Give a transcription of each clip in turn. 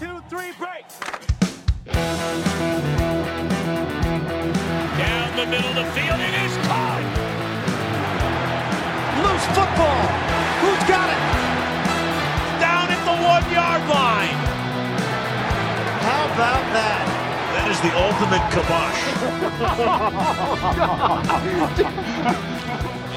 two, three, break. Down the middle of the field, it is caught. Loose football. Who's got it? Down at the one yard line. How about that? That is the ultimate kibosh. And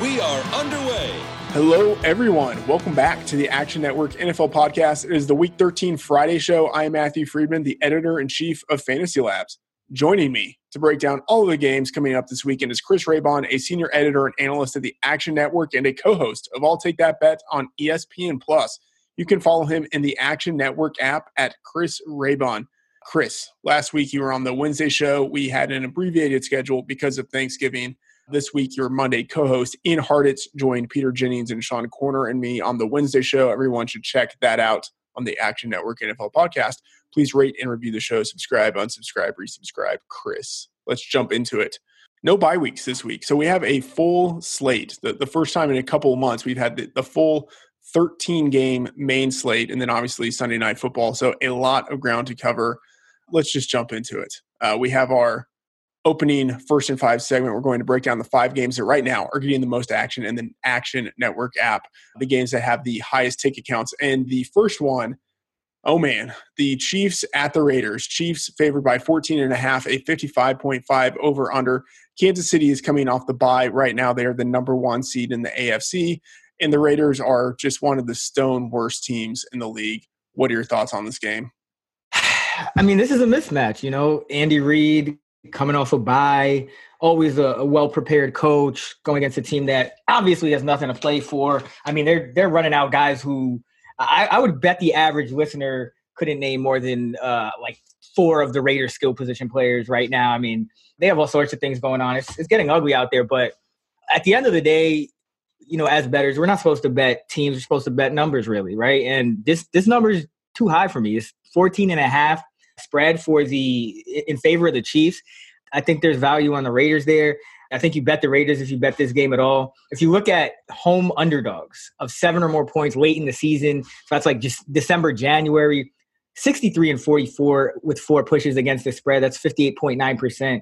we are underway. Hello, everyone. Welcome back to the Action Network NFL podcast. It is the Week 13 Friday show. I am Matthew Freedman, the editor in chief of Fantasy Labs. Joining me to break down all of the games coming up this weekend is Chris Raybon, a senior editor and analyst at the Action Network and a co-host of I'll Take That Bet on ESPN Plus. You can follow him in the Action Network app at Chris Raybon. Chris, last week you were on the Wednesday show. We had an abbreviated schedule because of Thanksgiving. This week, your Monday co host, Ian Hartitz, joined Peter Jennings and Sean Koerner and me on the Wednesday show. Everyone should check that out on the Action Network NFL podcast. Please rate and review the show, subscribe, unsubscribe, resubscribe. Chris, let's jump into it. No bye weeks this week. So we have a full slate. The, the first time in a couple of months, we've had the, the full 13 game main slate, and then obviously Sunday night football. So a lot of ground to cover. Let's just jump into it. Uh, we have our opening first and five segment, we're going to break down the five games that right now are getting the most action in the Action Network app, the games that have the highest ticket counts. And the first one, oh man, the Chiefs at the Raiders. Chiefs favored by 14 and a half, a 55.5 over under. Kansas City is coming off the bye right now. They are the number one seed in the AFC, and the Raiders are just one of the stone worst teams in the league. What are your thoughts on this game? I mean, this is a mismatch. You know, Andy Reid coming off a bye, always a, a well prepared coach going against a team that obviously has nothing to play for. I mean, they're they're running out guys who I, I would bet the average listener couldn't name more than uh, like four of the Raiders skill position players right now. I mean, they have all sorts of things going on. It's, it's getting ugly out there, but at the end of the day, you know, as bettors, we're not supposed to bet teams. We're supposed to bet numbers, really, right? And this this number is too high for me. It's 14 and a half spread for the in favor of the Chiefs. I think there's value on the Raiders there. I think you bet the Raiders if you bet this game at all. If you look at home underdogs of seven or more points late in the season, so that's like just December, January, 63 and 44 with four pushes against the spread. That's 58.9%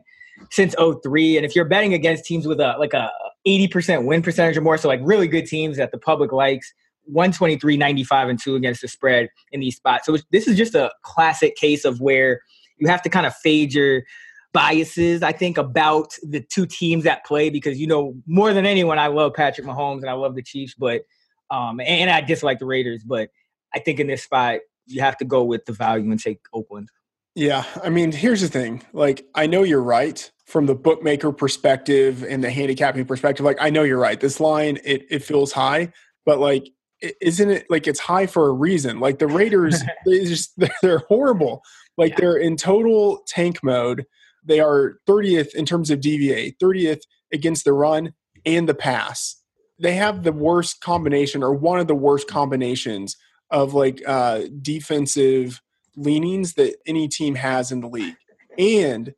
since 03. And if you're betting against teams with a like a 80% win percentage or more, so like really good teams that the public likes, 123, 95, and 2 against the spread in these spots. So this is just a classic case of where you have to kind of fade your biases, I think, about the two teams that play because, you know, more than anyone, I love Patrick Mahomes and I love the Chiefs, but, um, and I dislike the Raiders, but I think in this spot, you have to go with the value and take Oakland. Yeah. I mean, here's the thing. Like, I know you're right from the bookmaker perspective and the handicapping perspective. Like, I know you're right. This line, it, it feels high, but like, isn't it like it's high for a reason? Like the Raiders, they just they're horrible. Like yeah. they're in total tank mode. They are 30th in terms of DVOA, 30th against the run and the pass. They have the worst combination or one of the worst combinations of like uh, defensive leanings that any team has in the league. And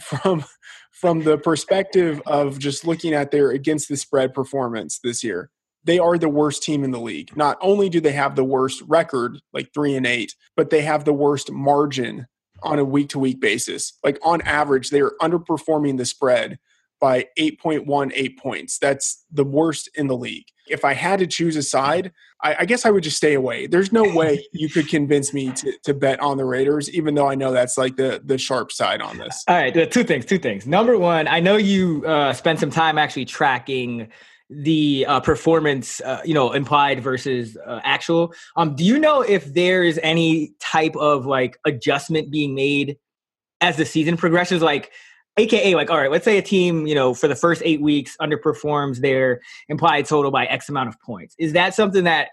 from from the perspective of just looking at their against the spread performance this year, they are the worst team in the league. Not only do they have the worst record, like three and eight, but they have the worst margin on a week to week basis. Like on average, they are underperforming the spread by 8.18 points. That's the worst in the league. If I had to choose a side, I, I, guess I would just stay away. There's no way you could convince me to, to bet on the Raiders, even though I know that's like the the sharp side on this. All right, two things. Two things. Number one, I know you uh, spent some time actually tracking the uh, performance, uh, you know, implied versus uh, actual. Um, do you know if there is any type of like adjustment being made as the season progresses? Like, AKA, like, all right, let's say a team, you know, for the first eight weeks underperforms their implied total by X amount of points. Is that something that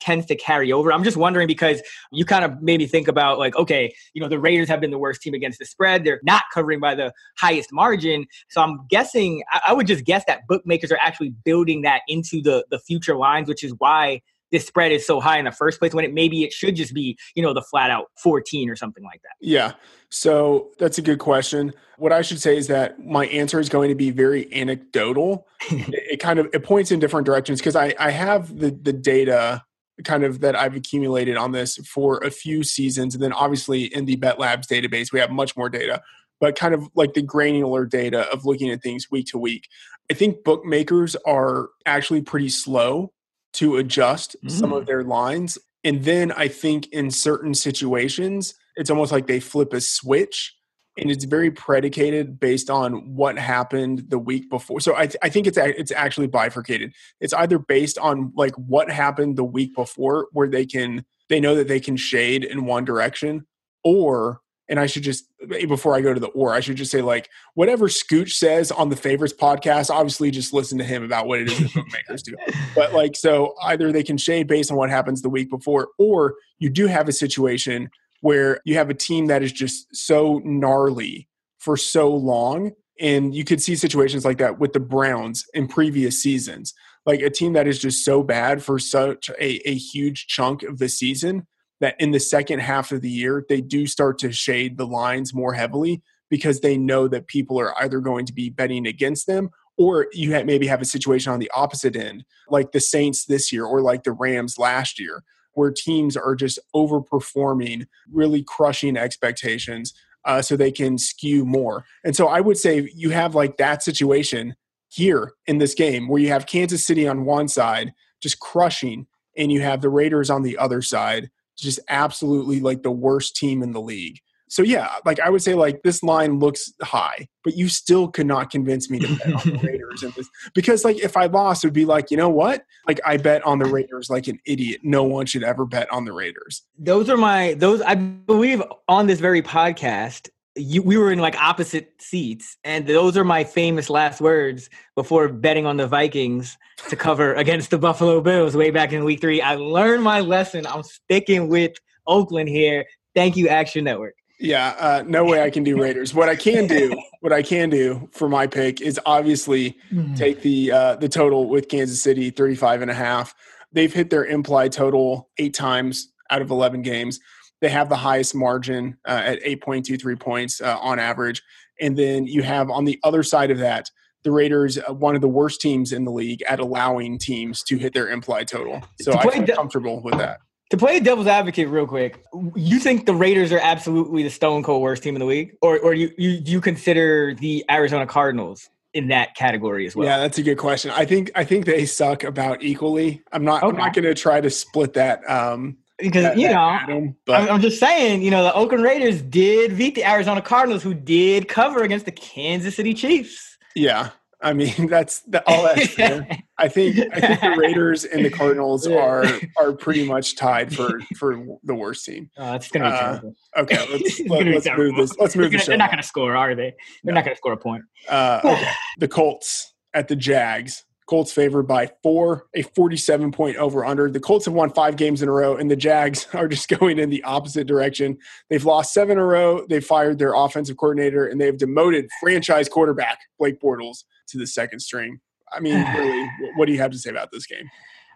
tends to carry over. I'm just wondering because you kind of made me think about like, okay, you know, the Raiders have been the worst team against the spread. They're not covering by the highest margin. So I'm guessing, I, would just guess that bookmakers are actually building that into the the future lines, which is why this spread is so high in the first place when it maybe it should just be, you know, the flat out 14 or something like that. Yeah. So that's a good question. What I should say is that my answer is going to be very anecdotal. it, it, kind of it points in different directions because I, I have the the data kind of that I've accumulated on this for a few seasons. And then obviously in the Bet Labs database, we have much more data, but kind of like the granular data of looking at things week to week. I think bookmakers are actually pretty slow to adjust mm. some of mm. their lines. And then I think in certain situations, it's almost like they flip a switch and it's very predicated based on what happened the week before. So I, th- I think it's a- it's actually bifurcated. It's either based on like what happened the week before, where they can they know that they can shade in one direction, or and I should just eh, before I go to the or I should just say like whatever Scooch says on the favorites podcast. Obviously, just listen to him about what it is that bookmakers do. But like so, either they can shade based on what happens the week before, or you do have a situation where you have a team that is just so gnarly for so long. And you could see situations like that with the Browns in previous seasons. Like a team that is just so bad for such a, a huge chunk of the season that in the second half of the year, they do start to shade the lines more heavily because they know that people are either going to be betting against them or you maybe have a situation on the opposite end, like the Saints this year or like the Rams last year, where teams are just overperforming, really crushing expectations uh, so they can skew more. And so I would say you have like that situation here in this game where you have Kansas City on one side just crushing, and you have the Raiders on the other side just absolutely like the worst team in the league. So yeah, like I would say like this line looks high, but you still could not convince me to bet on the Raiders in this because like if I lost, it would be like, you know what? Like I bet on the Raiders like an idiot. No one should ever bet on the Raiders. Those are my those I believe on this very podcast. You, we were in like opposite seats, and those are my famous last words before betting on the Vikings to cover against the Buffalo Bills way back in week three. I learned my lesson. I'm sticking with Oakland here. Thank you, Action Network. Yeah, uh, no way I can do Raiders. What I can do, what I can do for my pick is obviously mm-hmm. take the uh, the total with Kansas City 35 and a half. They've hit their implied total 8 times out of 11 games. They have the highest margin uh, at 8.23 points uh, on average. And then you have on the other side of that, the Raiders, uh, one of the worst teams in the league at allowing teams to hit their implied total. So I feel comfortable with that. To play devil's advocate real quick, you think the Raiders are absolutely the stone cold worst team in the league? Or or you, you you consider the Arizona Cardinals in that category as well? Yeah, that's a good question. I think I think they suck about equally. I'm not okay. I'm not gonna try to split that um because that, you know Adam, but. I'm just saying, you know, the Oakland Raiders did beat the Arizona Cardinals, who did cover against the Kansas City Chiefs. Yeah, I mean, that's the, all that's I think I think the Raiders and the Cardinals are are pretty much tied for for the worst team. Oh, it's gonna be uh, terrible. Okay, let's let, us move this. Let's move gonna, the. They're not going to score, are they? They're no. not going to score a point. Uh, okay. the Colts at the Jags. Colts favored by four, a 47 point over under. The Colts have won five games in a row, and the Jags are just going in the opposite direction. They've lost seven in a row. They've fired their offensive coordinator, and they've demoted franchise quarterback Blake Bortles to the second string. I mean, really, what do you have to say about this game?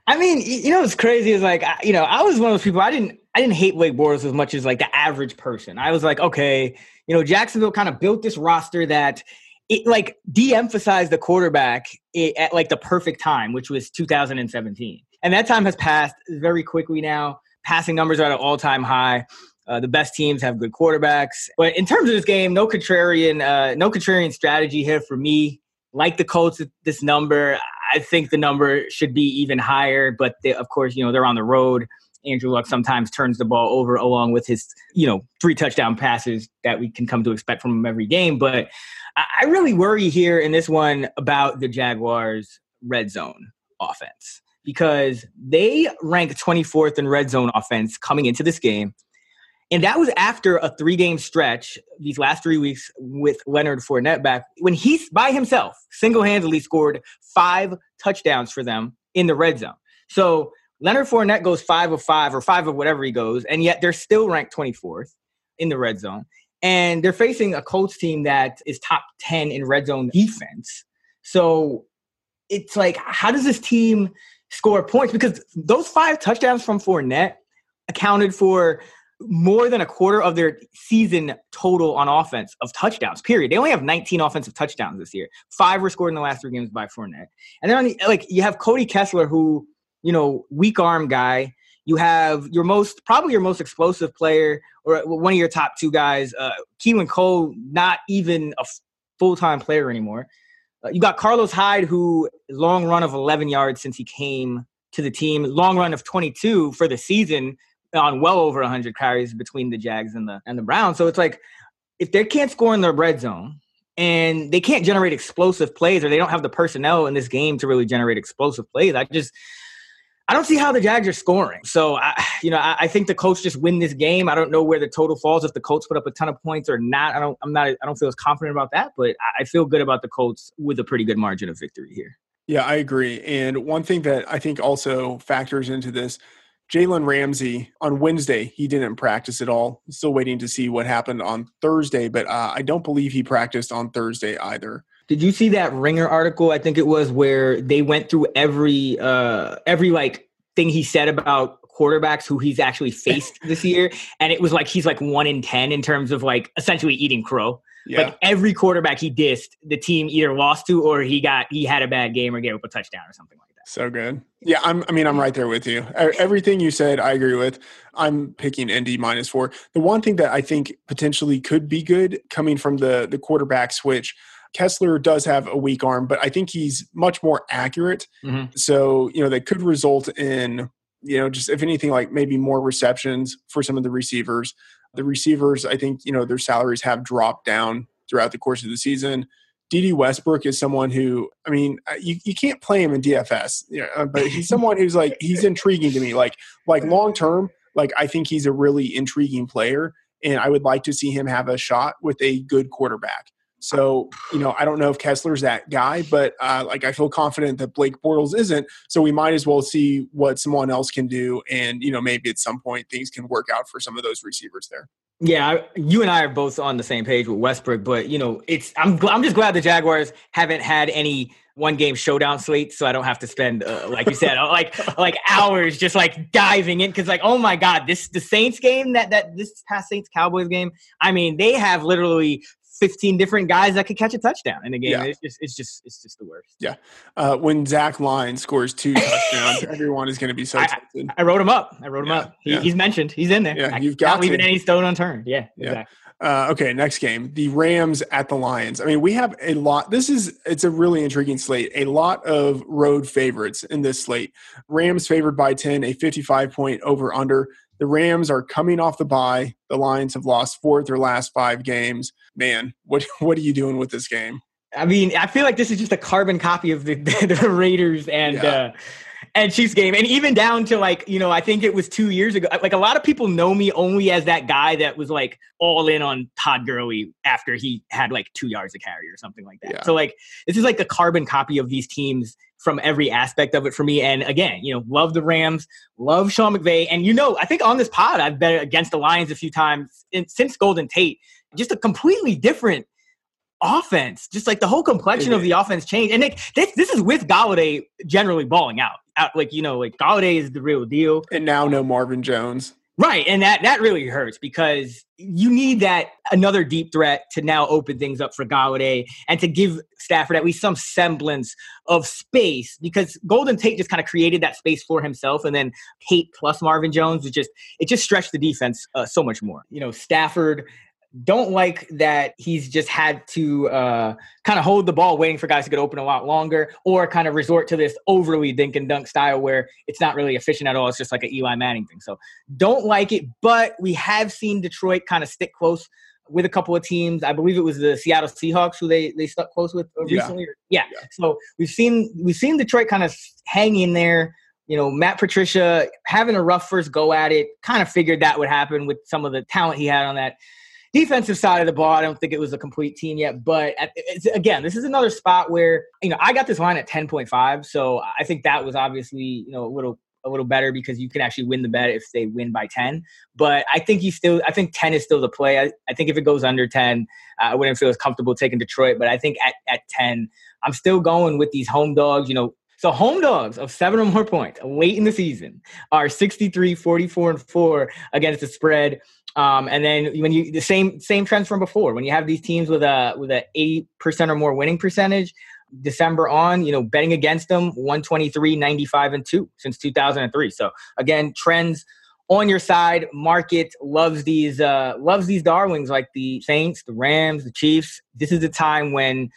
I mean, you know what's crazy is like, you know, I was one of those people. I didn't, I didn't hate Blake Bortles as much as like the average person. I was like, okay, you know, Jacksonville kind of built this roster that it like de-emphasized the quarterback at like the perfect time, which was 2017, and that time has passed very quickly now. Passing numbers are at an all-time high. Uh, the best teams have good quarterbacks, but in terms of this game, no contrarian, uh, no contrarian strategy here for me like the Colts, this number. I think the number should be even higher, but they, of course, you know they're on the road. Andrew Luck sometimes turns the ball over along with his, you know, three touchdown passes that we can come to expect from him every game. But I really worry here in this one about the Jaguars' red zone offense because they rank 24th in red zone offense coming into this game. And that was after a three game stretch these last three weeks with Leonard Fournette back when he's by himself single handedly scored five touchdowns for them in the red zone. So Leonard Fournette goes five of five or five of whatever he goes, and yet they're still ranked 24th in the red zone. And they're facing a Colts team that is top 10 in red zone defense. So it's like, how does this team score points? Because those five touchdowns from Fournette accounted for more than a quarter of their season total on offense of touchdowns. Period. They only have 19 offensive touchdowns this year. Five were scored in the last three games by Fournette. And then the, like you have Cody Kessler, who you know weak arm guy. You have your most, probably your most explosive player, or one of your top two guys, uh, Keelan Cole, not even a full time player anymore. Uh, you got Carlos Hyde, who long run of 11 yards since he came to the team, long run of 22 for the season on well over 100 carries between the Jags and the and the Browns. So it's like if they can't score in their red zone and they can't generate explosive plays or they don't have the personnel in this game to really generate explosive plays, I just I don't see how the Jags are scoring. So, I, you know, I, I, think the Colts just win this game. I don't know where the total falls if the Colts put up a ton of points or not. I don't. I'm not. I don't feel as confident about that, but I feel good about the Colts with a pretty good margin of victory here. Yeah, I agree. And one thing that I think also factors into this, Jalen Ramsey on Wednesday, he didn't practice at all. Still waiting to see what happened on Thursday, but uh, I don't believe he practiced on Thursday either. Did you see that Ringer article? I think it was where they went through every uh every like thing he said about quarterbacks who he's actually faced this year, and it was like he's like one in ten in terms of like essentially eating crow. Yeah. Like every quarterback he dissed, the team either lost to or he got he had a bad game or gave up a touchdown or something like that. So good. Yeah, I'm. I mean, I'm right there with you. Everything you said, I agree with. I'm picking Indy minus four. The one thing that I think potentially could be good coming from the the quarterback switch Kessler does have a weak arm, but I think he's much more accurate. Mm-hmm. So, you know, that could result in, you know, just if anything, like maybe more receptions for some of the receivers. The receivers, I think, you know, their salaries have dropped down throughout the course of the season. Dede Westbrook is someone who, I mean, you, you can't play him in DFS, you know, uh, but he's someone who's like, he's intriguing to me. Like, like long term, like I think he's a really intriguing player. And I would like to see him have a shot with a good quarterback. So, you know, I don't know if Kessler's that guy, but uh, like I feel confident that Blake Bortles isn't. So we might as well see what someone else can do. And, you know, maybe at some point things can work out for some of those receivers there. Yeah, you and I are both on the same page with Westbrook, but you know, it's I'm I'm just glad the Jaguars haven't had any one game showdown slate, so I don't have to spend uh, like you said, like like hours just like diving in because like oh my god, this the Saints game that that this past Saints Cowboys game, I mean they have literally 15 different guys that could catch a touchdown in a game. Yeah. It's just it's just it's just the worst. Yeah. Uh, when Zach Line scores two touchdowns, everyone is going to be so I, I, wrote him up. I wrote him yeah. up. He, yeah. He's mentioned. He's in there. Yeah, you've got leaving any stone unturned. Yeah. Yeah. Exactly. Uh, okay, next game, the Rams at the Lions. I mean, we have a lot. This is it's a really intriguing slate. A lot of road favorites in this slate. Rams favored by ten, a fifty-five point over under. The Rams are coming off the bye. The Lions have lost four of their last five games. Man, what what are you doing with this game? I mean, I feel like this is just a carbon copy of the, the Raiders and yeah. uh, and Chiefs game, and even down to like you know, I think it was two years ago. Like a lot of people know me only as that guy that was like all in on Todd Gurley after he had like two yards of carry or something like that. Yeah. So like this is like a carbon copy of these teams from every aspect of it for me. And again, you know, love the Rams, love Sean McVay, and you know, I think on this pod I've bet against the Lions a few times in, since Golden Tate. Just a completely different offense. Just like the whole complexion of the offense changed. And it, this, this is with Golladay generally balling out out like you know like Golladay is the real deal. And now no Marvin Jones. Right, and that that really hurts because you need that another deep threat to now open things up for Golladay and to give Stafford at least some semblance of space because Golden Tate just kind of created that space for himself, and then Tate plus Marvin Jones was just it just stretched the defense uh, so much more. You know, Stafford don't like that he's just had to uh, kind of hold the ball waiting for guys to get open a lot longer or kind of resort to this overly dink and dunk style where it's not really efficient at all. It's just like an Eli Manning thing. So don't like it, but we have seen Detroit kind of stick close with a couple of teams. I believe it was the Seattle Seahawks who they they stuck close with recently. Yeah. yeah. So we've seen we've seen Detroit kind of hang in there. You know, Matt Patricia having a rough first go at it, kind of figured that would happen with some of the talent he had on that defensive side of the ball, I don't think it was a complete team yet. But again, this is another spot where you know I got this line at ten point five, so I think that was obviously you know a little a little better because you can actually win the bet if they win by 10. But I think you still, I think 10 is still the play. I, I think if it goes under 10, uh, I wouldn't feel as comfortable taking Detroit. But I think at, at 10, I'm still going with these home dogs. You know, so home dogs of seven or more points late in the season are 63, 44, and 4 against the spread. Um, and then when you the same same trends from before, when you have these teams with a with a eight percent or more winning percentage, December on, you know, betting against them 123, 95, and 2 since 2003. So again, trends on your side. Market loves these uh loves these darlings like the Saints, the Rams, the Chiefs. This is the time when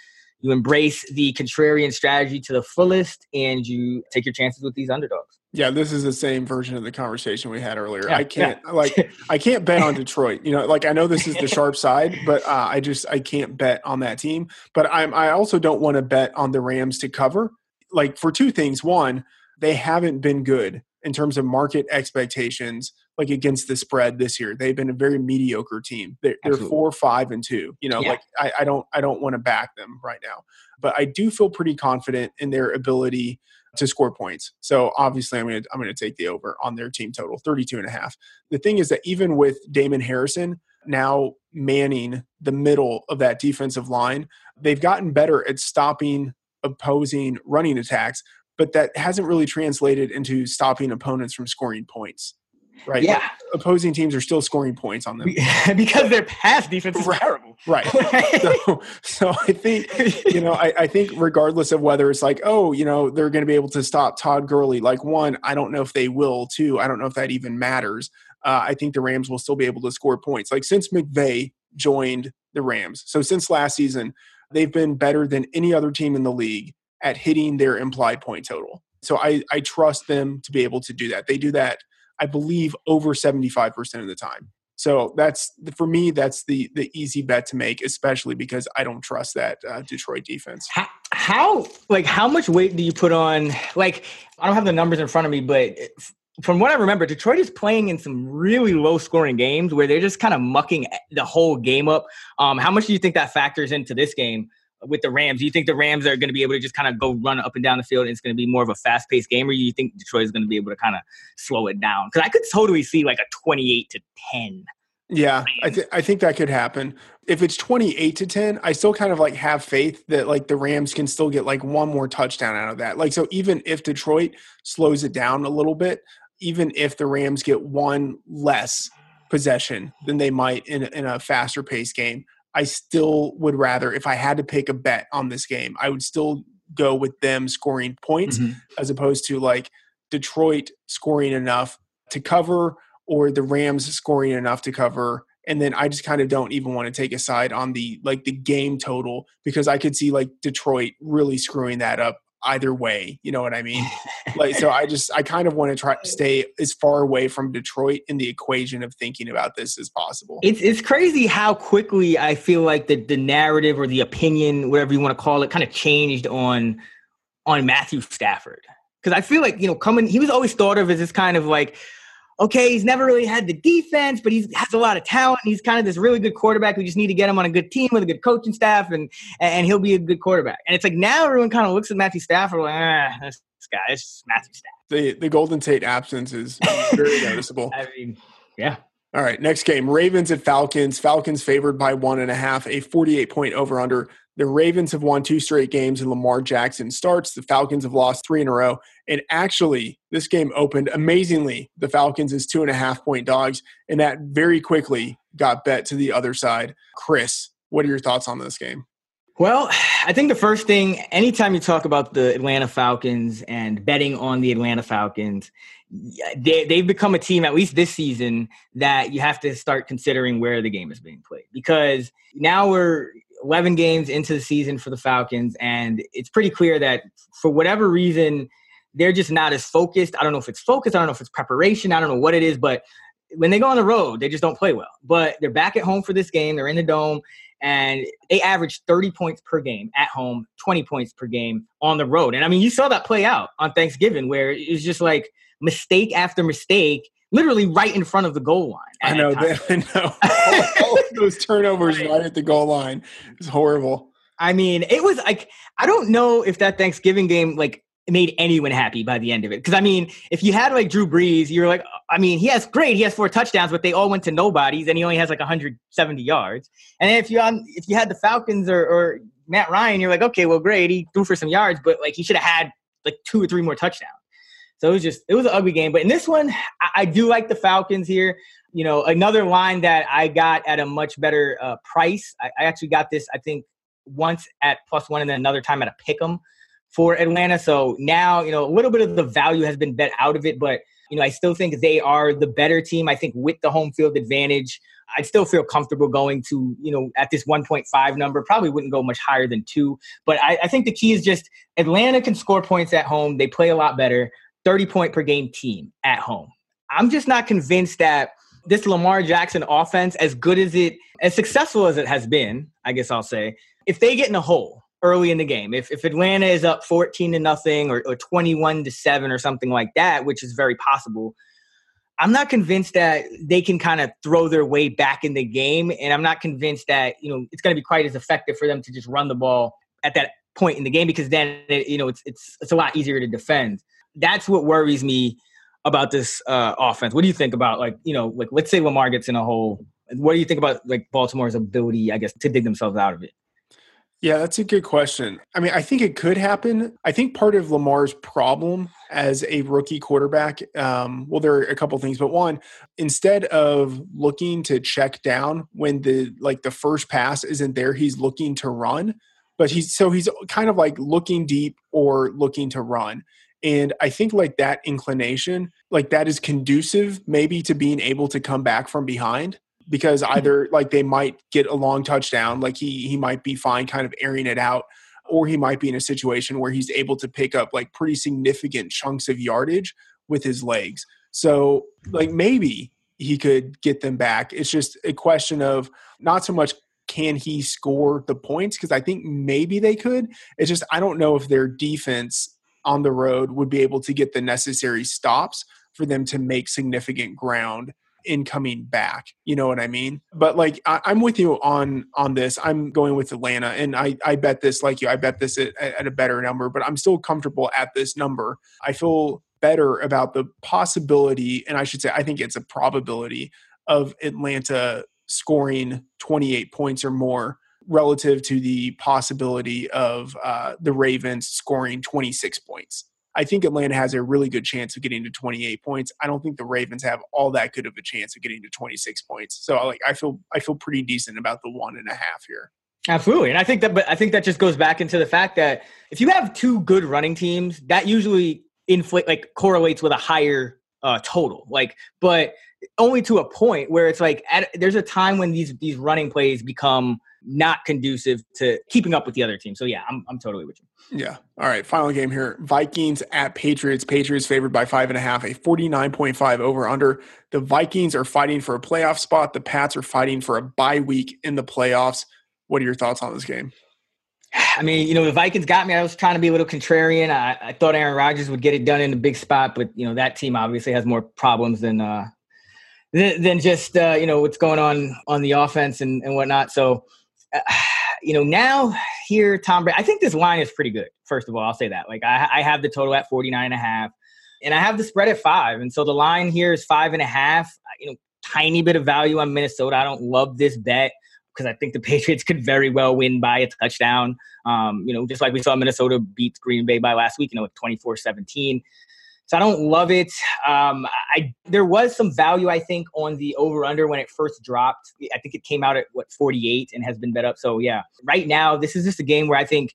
you embrace the contrarian strategy to the fullest and you take your chances with these underdogs. Yeah, this is the same version of the conversation we had earlier. Yeah, I can't yeah. like I can't bet on Detroit. You know, like I know this is the sharp side, but uh, I just I can't bet on that team. But I'm I also don't want to bet on the Rams to cover. Like for two things. One, they haven't been good in terms of market expectations, like against the spread this year. They've been a very mediocre team. They're, they're four, five, and two. You know, yeah. like I, I don't I don't want to back them right now. But I do feel pretty confident in their ability to score points. So obviously I'm going to I'm going to take the over on their team total 32 and a half. The thing is that even with Damon Harrison now manning the middle of that defensive line, they've gotten better at stopping opposing running attacks, but that hasn't really translated into stopping opponents from scoring points right? Yeah. opposing teams are still scoring points on them because their pass defense is terrible. Right. so, so I think, you know, I, I, think regardless of whether it's like, oh, you know, they're going to be able to stop Todd Gurley, like one, I don't know if they will. Two, I don't know if that even matters. Uh, I think the Rams will still be able to score points. Like since McVay joined the Rams, so since last season, they've been better than any other team in the league at hitting their implied point total. So I, I trust them to be able to do that. They do that I believe, over 75% of the time. So that's for me. That's the the easy bet to make, especially because I don't trust that uh, Detroit defense. How, how, like how much weight do you put on? Like I don't have the numbers in front of me, but from what I remember, Detroit is playing in some really low scoring games where they're just kind of mucking the whole game up. Um, how much do you think that factors into this game? With the Rams? Do you think the Rams are going to be able to just kind of go run up and down the field and it's going to be more of a fast paced game, or do you think Detroit is going to be able to kind of slow it down? Because I could totally see like a 28 to 10. Yeah, I, th- I think that could happen. If it's 28 to 10, I still kind of like have faith that like the Rams can still get like one more touchdown out of that. Like, so even if Detroit slows it down a little bit, even if the Rams get one less possession than they might in, in a faster paced game, I still would rather, if I had to pick a bet on this game, I would still go with them scoring points mm-hmm. as opposed to like Detroit scoring enough to cover or the Rams scoring enough to cover. And then I just kind of don't even want to take a side on the like the game total because I could see like Detroit really screwing that up either way. You know what I mean? like, so I just, I kind of want to try to stay as far away from Detroit in the equation of thinking about this as possible. It's, it's crazy how quickly I feel like the, the narrative or the opinion, whatever you want to call it, kind of changed on, on Matthew Stafford. Cause I feel like, you know, coming, he was always thought of as this kind of like, okay, he's never really had the defense, but he has a lot of talent. He's kind of this really good quarterback. We just need to get him on a good team with a good coaching staff, and and he'll be a good quarterback. And it's like now everyone kind of looks at Matthew Stafford like, ah, this guy, it's Matthew Stafford. The the Golden Tate absence is very noticeable. I mean, yeah. All right, next game Ravens at Falcons. Falcons favored by one and a half, a 48 point over under. The Ravens have won two straight games and Lamar Jackson starts. The Falcons have lost three in a row. And actually, this game opened amazingly. The Falcons is two and a half point dogs, and that very quickly got bet to the other side. Chris, what are your thoughts on this game? Well, I think the first thing, anytime you talk about the Atlanta Falcons and betting on the Atlanta Falcons, they, they've become a team, at least this season, that you have to start considering where the game is being played. Because now we're 11 games into the season for the Falcons, and it's pretty clear that for whatever reason, they're just not as focused. I don't know if it's focus, I don't know if it's preparation, I don't know what it is, but when they go on the road, they just don't play well. But they're back at home for this game, they're in the dome, and they average 30 points per game at home, 20 points per game on the road. And I mean, you saw that play out on Thanksgiving where it was just like mistake after mistake literally right in front of the goal line. I know. That, I know. all, all those turnovers right. right at the goal line is horrible. I mean, it was like I don't know if that Thanksgiving game like made anyone happy by the end of it. Because I mean, if you had like Drew Brees, you're like, uh, I mean, he has great, he has four touchdowns, but they all went to nobodies, and he only has like 170 yards. And if you on if you had the Falcons or, or Matt Ryan, you're like, okay, well, great, he threw for some yards, but like he should have had like two or three more touchdowns. So it was just it was an ugly game. But in this one, I, I do like the Falcons here. You know, another line that I got at a much better uh, price. I, I actually got this, I think, once at plus one and then another time at a pick 'em for Atlanta. So now, you know, a little bit of the value has been bet out of it, but you know, I still think they are the better team. I think with the home field advantage, I'd still feel comfortable going to, you know, at this 1.5 number. Probably wouldn't go much higher than two. But I, I think the key is just Atlanta can score points at home. They play a lot better. 30 point per game team at home. I'm just not convinced that this Lamar Jackson offense, as good as it, as successful as it has been, I guess I'll say, if they get in a hole early in the game, if, if Atlanta is up 14 to nothing or, or 21 to seven or something like that, which is very possible, I'm not convinced that they can kind of throw their way back in the game. And I'm not convinced that, you know, it's going to be quite as effective for them to just run the ball at that point in the game because then, it, you know, it's, it's, it's a lot easier to defend. That's what worries me about this uh, offense. What do you think about like, you know, like let's say Lamar gets in a hole. What do you think about like Baltimore's ability, I guess, to dig themselves out of it? Yeah, that's a good question. I mean, I think it could happen. I think part of Lamar's problem as a rookie quarterback, um, well, there are a couple things, but one, instead of looking to check down when the like the first pass isn't there, he's looking to run. But he's so he's kind of like looking deep or looking to run. And I think like that inclination, like that is conducive maybe to being able to come back from behind because hmm. either like they might get a long touchdown, like he he might be fine kind of airing it out, or he might be in a situation where he's able to pick up like pretty significant chunks of yardage with his legs. So like maybe he could get them back. It's just a question of not so much can he score the points because I think maybe they could. It's just I don't know if their defense on the road would be able to get the necessary stops for them to make significant ground in coming back. You know what I mean? But like I, am with you on on this. I'm going with Atlanta, and I I bet this like you. I bet this at, at a better number, but I'm still comfortable at this number. I feel better about the possibility, and I should say I think it's a probability of Atlanta scoring 28 points or more relative to the possibility of uh, the Ravens scoring 26 points. I think Atlanta has a really good chance of getting to 28 points. I don't think the Ravens have all that good of a chance of getting to 26 points. So like I feel I feel pretty decent about the one and a half here. Absolutely. And I think that but I think that just goes back into the fact that if you have two good running teams, that usually inflate like correlates with a higher uh, total. Like, but only to a point where it's like at, there's a time when these these running plays become not conducive to keeping up with the other team. So yeah, I'm I'm totally with you. Yeah. All right. Final game here. Vikings at Patriots. Patriots favored by five and a half, a 49.5 over under. The Vikings are fighting for a playoff spot. The Pats are fighting for a bye week in the playoffs. What are your thoughts on this game? I mean, you know, the Vikings got me. I was trying to be a little contrarian. I, I thought Aaron Rodgers would get it done in a big spot, but you know, that team obviously has more problems than uh than, than just uh, you know what's going on on the offense and, and whatnot. So you know, now here, Tom Brady, I think this line is pretty good. First of all, I'll say that. Like, I, I have the total at 49 and a half, and I have the spread at five. And so the line here is five and a half. You know, tiny bit of value on Minnesota. I don't love this bet because I think the Patriots could very well win by a touchdown. Um, you know, just like we saw Minnesota beat Green Bay by last week, you know, 24 17. So I don't love it. Um, I there was some value I think on the over under when it first dropped. I think it came out at what 48 and has been bet up. So yeah, right now this is just a game where I think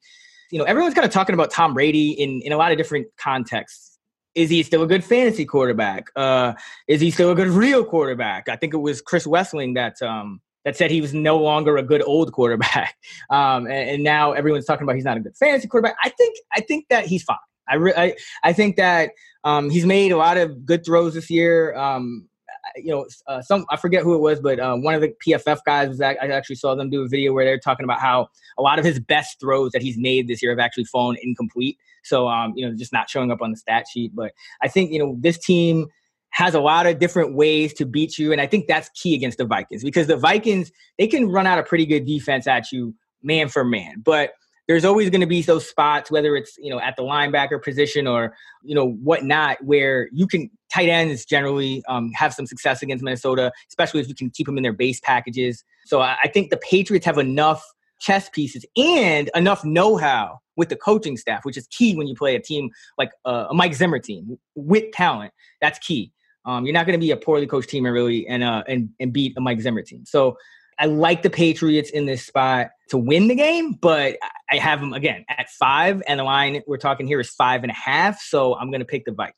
you know everyone's kind of talking about Tom Brady in in a lot of different contexts. Is he still a good fantasy quarterback? Uh, is he still a good real quarterback? I think it was Chris Wesseling that um, that said he was no longer a good old quarterback. Um, and, and, now everyone's talking about he's not a good fantasy quarterback. I think I think that he's fine. I re- I, I think that um, he's made a lot of good throws this year. Um, you know, uh, some I forget who it was, but uh, one of the PFF guys was I actually saw them do a video where they're talking about how a lot of his best throws that he's made this year have actually fallen incomplete. So, um, you know, just not showing up on the stat sheet. But I think you know this team has a lot of different ways to beat you, and I think that's key against the Vikings because the Vikings they can run out a pretty good defense at you man for man, but there's always going to be those spots, whether it's you know at the linebacker position or you know whatnot, where you can tight ends generally um, have some success against Minnesota, especially if you can keep them in their base packages. So I, I think the Patriots have enough chess pieces and enough know-how with the coaching staff, which is key when you play a team like uh, a Mike Zimmer team with talent. That's key. Um, you're not going to be a poorly coached team and really and uh, and and beat a Mike Zimmer team. So I like the Patriots in this spot to win the game, but I have them again at five, and the line we're talking here is five and a half. So I'm going to pick the Vikings.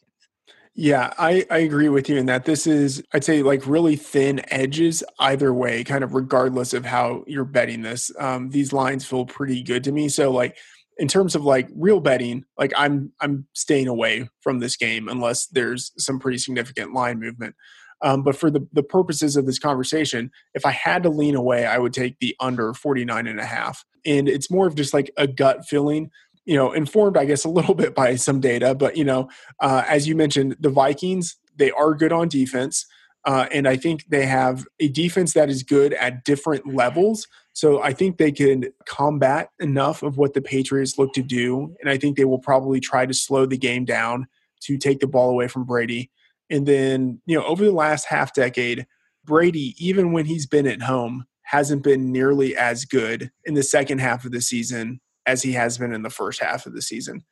Yeah, I, I agree with you in that this is, I'd say, like really thin edges either way, kind of regardless of how you're betting this. Um, these lines feel pretty good to me. So, like, in terms of like real betting, like I'm I'm staying away from this game unless there's some pretty significant line movement. Um, but for the, the purposes of this conversation, if I had to lean away, I would take the under 49 and a half. And it's more of just like a gut feeling, you know, informed, I guess, a little bit by some data. But, you know, uh, as you mentioned, the Vikings, they are good on defense. Uh, and I think they have a defense that is good at different levels. So I think they can combat enough of what the Patriots look to do. And I think they will probably try to slow the game down to take the ball away from Brady. And then, you know, over the last half decade, Brady, even when he's been at home, hasn't been nearly as good in the second half of the season as he has been in the first half of the season.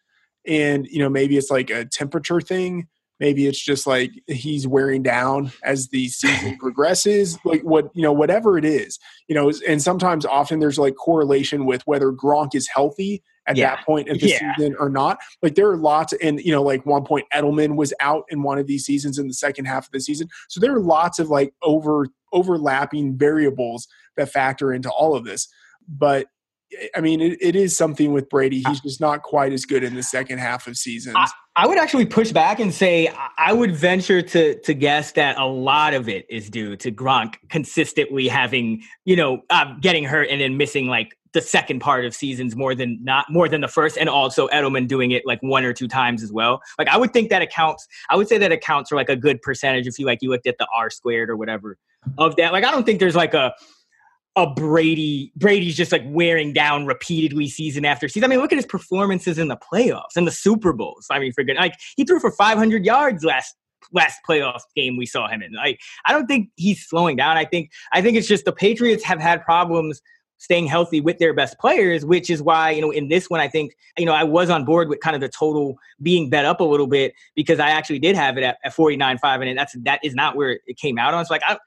And, you know, maybe it's like a temperature thing. Maybe it's just like he's wearing down as the season progresses, like what, you know, whatever it is, you know, and sometimes often there's like correlation with whether Gronk is healthy at Yeah. that point of the Yeah. season or not. Like there are lots, and you know, like one point Edelman was out in one of these seasons in the second half of the season. So there are lots of like over overlapping variables that factor into all of this. But I mean, it, it is something with Brady. He's just not quite as good in the second half of seasons. I, I would actually push back and say I- I would venture to to guess that a lot of it is due to Gronk consistently having you know uh, getting hurt and then missing like the second part of seasons more than not more than the first, and also Edelman doing it like one or two times as well. Like I would think that accounts. I would say that accounts for like a good percentage if you like you looked at the R squared or whatever of that. Like I don't think there's like a a Brady Brady's just like wearing down repeatedly season after season. I mean, look at his performances in the playoffs and the Super Bowls. I mean, for good, like he threw for 500 yards last last playoff game we saw him in. Like I don't think he's slowing down. I think I think it's just the Patriots have had problems staying healthy with their best players, which is why, you know, in this one, I think, you know, I was on board with kind of the total being bet up a little bit because I actually did have it at, at 49 5. And that's that is not where it came out on. So like I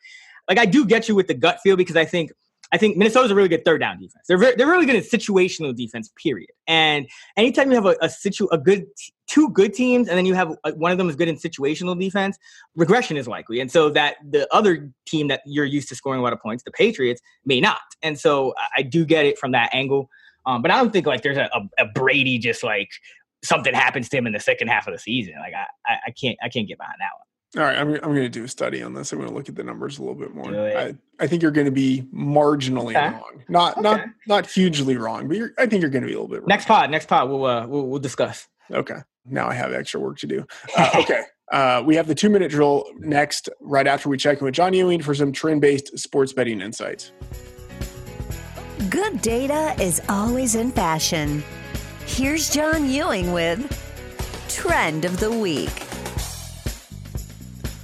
like I do get you with the gut feel because I think I think Minnesota's a really good third down defense. They're very, they're really good at situational defense. Period. And anytime you have a, a situ a good two good teams, and then you have uh, one of them is good in situational defense, regression is likely. And so that the other team that you're used to scoring a lot of points, the Patriots, may not. And so I- I do get it from that angle. Um, but I don't think like there's a, a, a Brady just like something happens to him in the second half of the season. Like I, I, I can't I can't get behind that one. All right, I'm, I'm going to do a study on this. I'm going to look at the numbers a little bit more. I, I think you're going to be marginally Okay. wrong, not not Okay. not hugely wrong, but you're, I think you're going to be a little bit wrong. Next pod, next pod, we'll uh, we'll, we'll discuss. Okay. Now I have extra work to do. Uh, okay. Uh, we have the two minute drill next, right after we check in with John Ewing for some trend based sports betting insights. Good data is always in fashion. Here's John Ewing with Trend of the Week.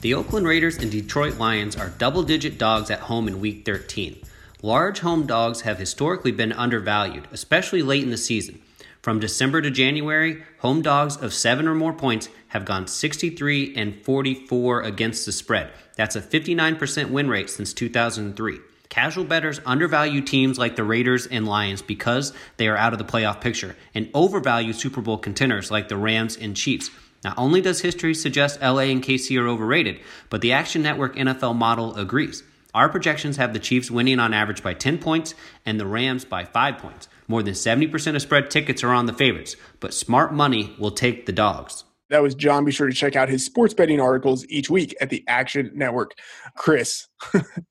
The Oakland Raiders and Detroit Lions are double digit dogs at home in Week 13. Large home dogs have historically been undervalued, especially late in the season. From December to January, home dogs of 7 or more points have gone 63 and 44 against the spread. That's a 59% win rate since 2003. Casual bettors undervalue teams like the Raiders and Lions because they are out of the playoff picture and overvalue Super Bowl contenders like the Rams and Chiefs. Not only does history suggest LA and KC are overrated, but the Action Network NFL model agrees. Our projections have the Chiefs winning on average by 10 points and the Rams by 5 points. More than 70% of spread tickets are on the favorites, but smart money will take the dogs. That was John. Be sure to check out his sports betting articles each week at the Action Network. Chris,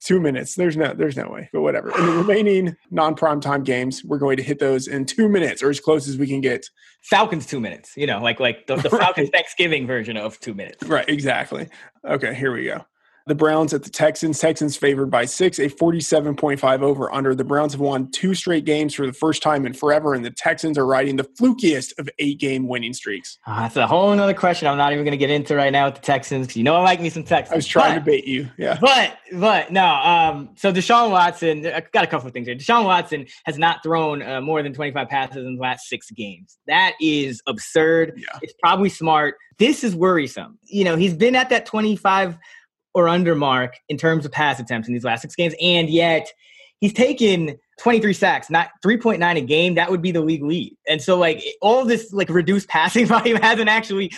two minutes. There's no, there's no way, but whatever. In the remaining non-prime time games, we're going to hit those in two minutes or as close as we can get. Falcons two minutes. You know, like like the, the Right. Falcons Thanksgiving version of two minutes. Right, exactly. Okay, here we go. The Browns at the Texans. Texans favored by six, a 47.5 over under. The Browns have won two straight games for the first time in forever, and the Texans are riding the flukiest of eight game winning streaks. Uh, that's a whole other question. I'm not even going to get into right now with the Texans because you know I like me some Texans. I was trying to bait you. Yeah. But but no. Um. So Deshaun Watson. I got a couple of things here. Deshaun Watson has not thrown uh, more than 25 passes in the last six games. That is absurd. Yeah. It's probably smart. This is worrisome. You know, he's been at that 25 or under mark in terms of pass attempts in these last six games, and yet he's taken 23 sacks, not 3.9 a game. That would be the league lead. And so, like, all this like reduced passing volume hasn't actually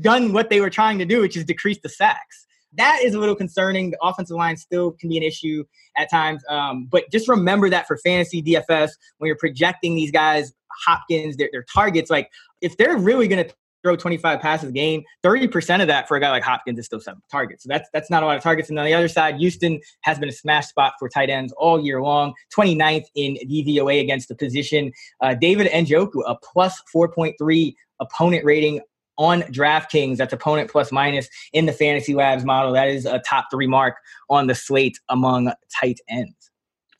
done what they were trying to do, which is decrease the sacks. That is a little concerning. The offensive line still can be an issue at times. Um, but just remember that for fantasy DFS, when you're projecting these guys, Hopkins, their, their targets, like if they're really going to throw 25 passes a game, 30% of that for a guy like Hopkins is still seven targets. So that's that's not a lot of targets. And on the other side, Houston has been a smash spot for tight ends all year long, 29th in DVOA against the position. Uh, David Njoku, a plus 4.3 opponent rating on DraftKings. That's opponent plus minus in the Fantasy Labs model. That is a top three mark on the slate among tight ends.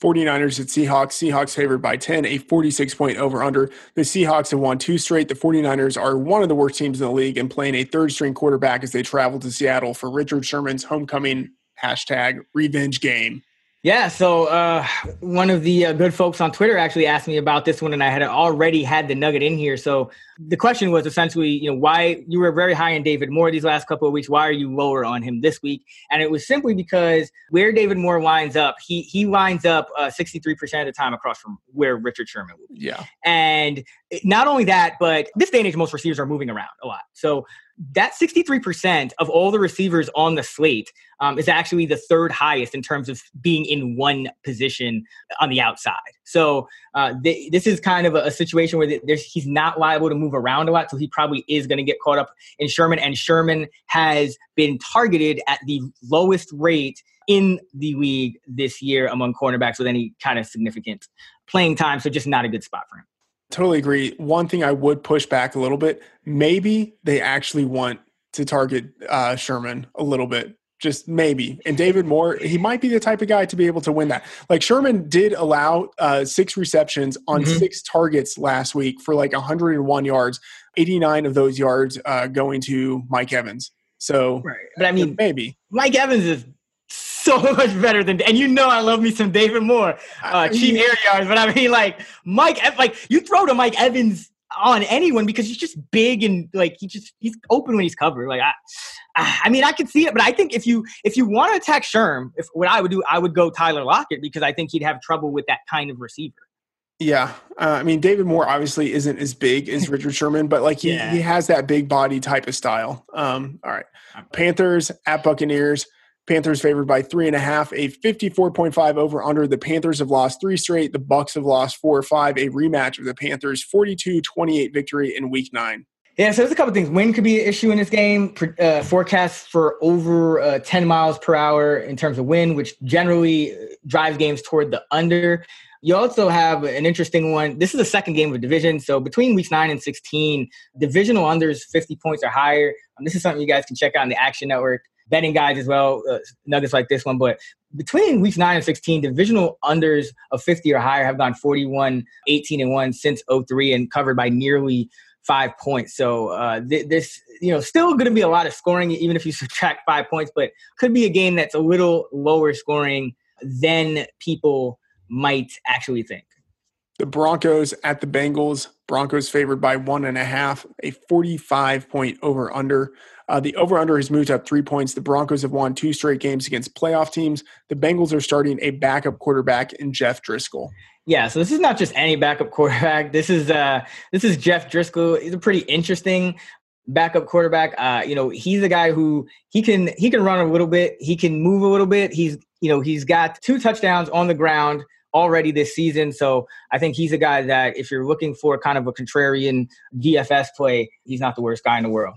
49ers at Seahawks. Seahawks favored by 10, a 46 point over under. The Seahawks have won two straight. The 49ers are one of the worst teams in the league and playing a third string quarterback as they travel to Seattle for Richard Sherman's homecoming hashtag revenge game. Yeah, so uh, one of the uh, good folks on Twitter actually asked me about this one, and I had already had the nugget in here. So the question was essentially, you know, why you were very high on David Moore these last couple of weeks. Why are you lower on him this week? And it was simply because where David Moore lines up, he he lines up uh, sixty three percent of the time across from where Richard Sherman will be. Yeah, and not only that, but this day and age, most receivers are moving around a lot. So that 63% of all the receivers on the slate um, is actually the third highest in terms of being in one position on the outside. So uh, th- this is kind of a, a situation where he's not liable to move around a lot, so he probably is going to get caught up in Sherman. And Sherman has been targeted at the lowest rate in the league this year among cornerbacks with any kind of significant playing time. So just not a good spot for him. Totally agree. One thing I would push back a little bit, maybe they actually want to target uh, Sherman a little bit. Just maybe. And David Moore, he might be the type of guy to be able to win that. Like Sherman did allow uh, six receptions on mm-hmm. six targets last week for like 101 yards, 89 of those yards uh, going to Mike Evans. So, right. but I mean, maybe Mike Evans is so much better than and you know I love me some David Moore, uh, cheap air yards. But I mean, like Mike, like you throw to Mike Evans on anyone because he's just big and like he just he's open when he's covered. Like I, I mean, I could see it, but I think if you if you want to attack Sherm, if what I would do, I would go Tyler Lockett because I think he'd have trouble with that kind of receiver. Yeah, uh, I mean David Moore obviously isn't as big as Richard Sherman, but like he yeah. he has that big body type of style. Um, all right, Panthers at Buccaneers. Panthers favored by three and a half, a 54.5 over under. The Panthers have lost three straight. The Bucs have lost four or five. A rematch of the Panthers 42-28 victory in week nine. Yeah, so there's a couple things. Wind could be an issue in this game. Uh, forecasts for over uh, 10 miles per hour in terms of wind, which generally drives games toward the under. You also have an interesting one. This is the second game of division. So between weeks 9 and 16, divisional unders 50 points or higher. Um, this is something you guys can check out on the Action Network betting guides as well, uh, nuggets like this one. But between weeks 9 and 16, divisional unders of 50 or higher have gone 41, 18, and 1 since 03 and covered by nearly five points. So uh, th- this, you know, still going to be a lot of scoring, even if you subtract five points, but could be a game that's a little lower scoring than people might actually think. The Broncos at the Bengals. Broncos favored by one and a half, a 45 point over under. Uh, the over under has moved up three points. The Broncos have won two straight games against playoff teams. The Bengals are starting a backup quarterback in Jeff Driskel. Yeah, so this is not just any backup quarterback. This is uh, this is Jeff Driskel. He's a pretty interesting backup quarterback. Uh, you know, he's a guy who he can he can run a little bit. He can move a little bit. He's you know he's got two touchdowns on the ground already this season. So I think he's a guy that if you're looking for kind of a contrarian DFS play, he's not the worst guy in the world.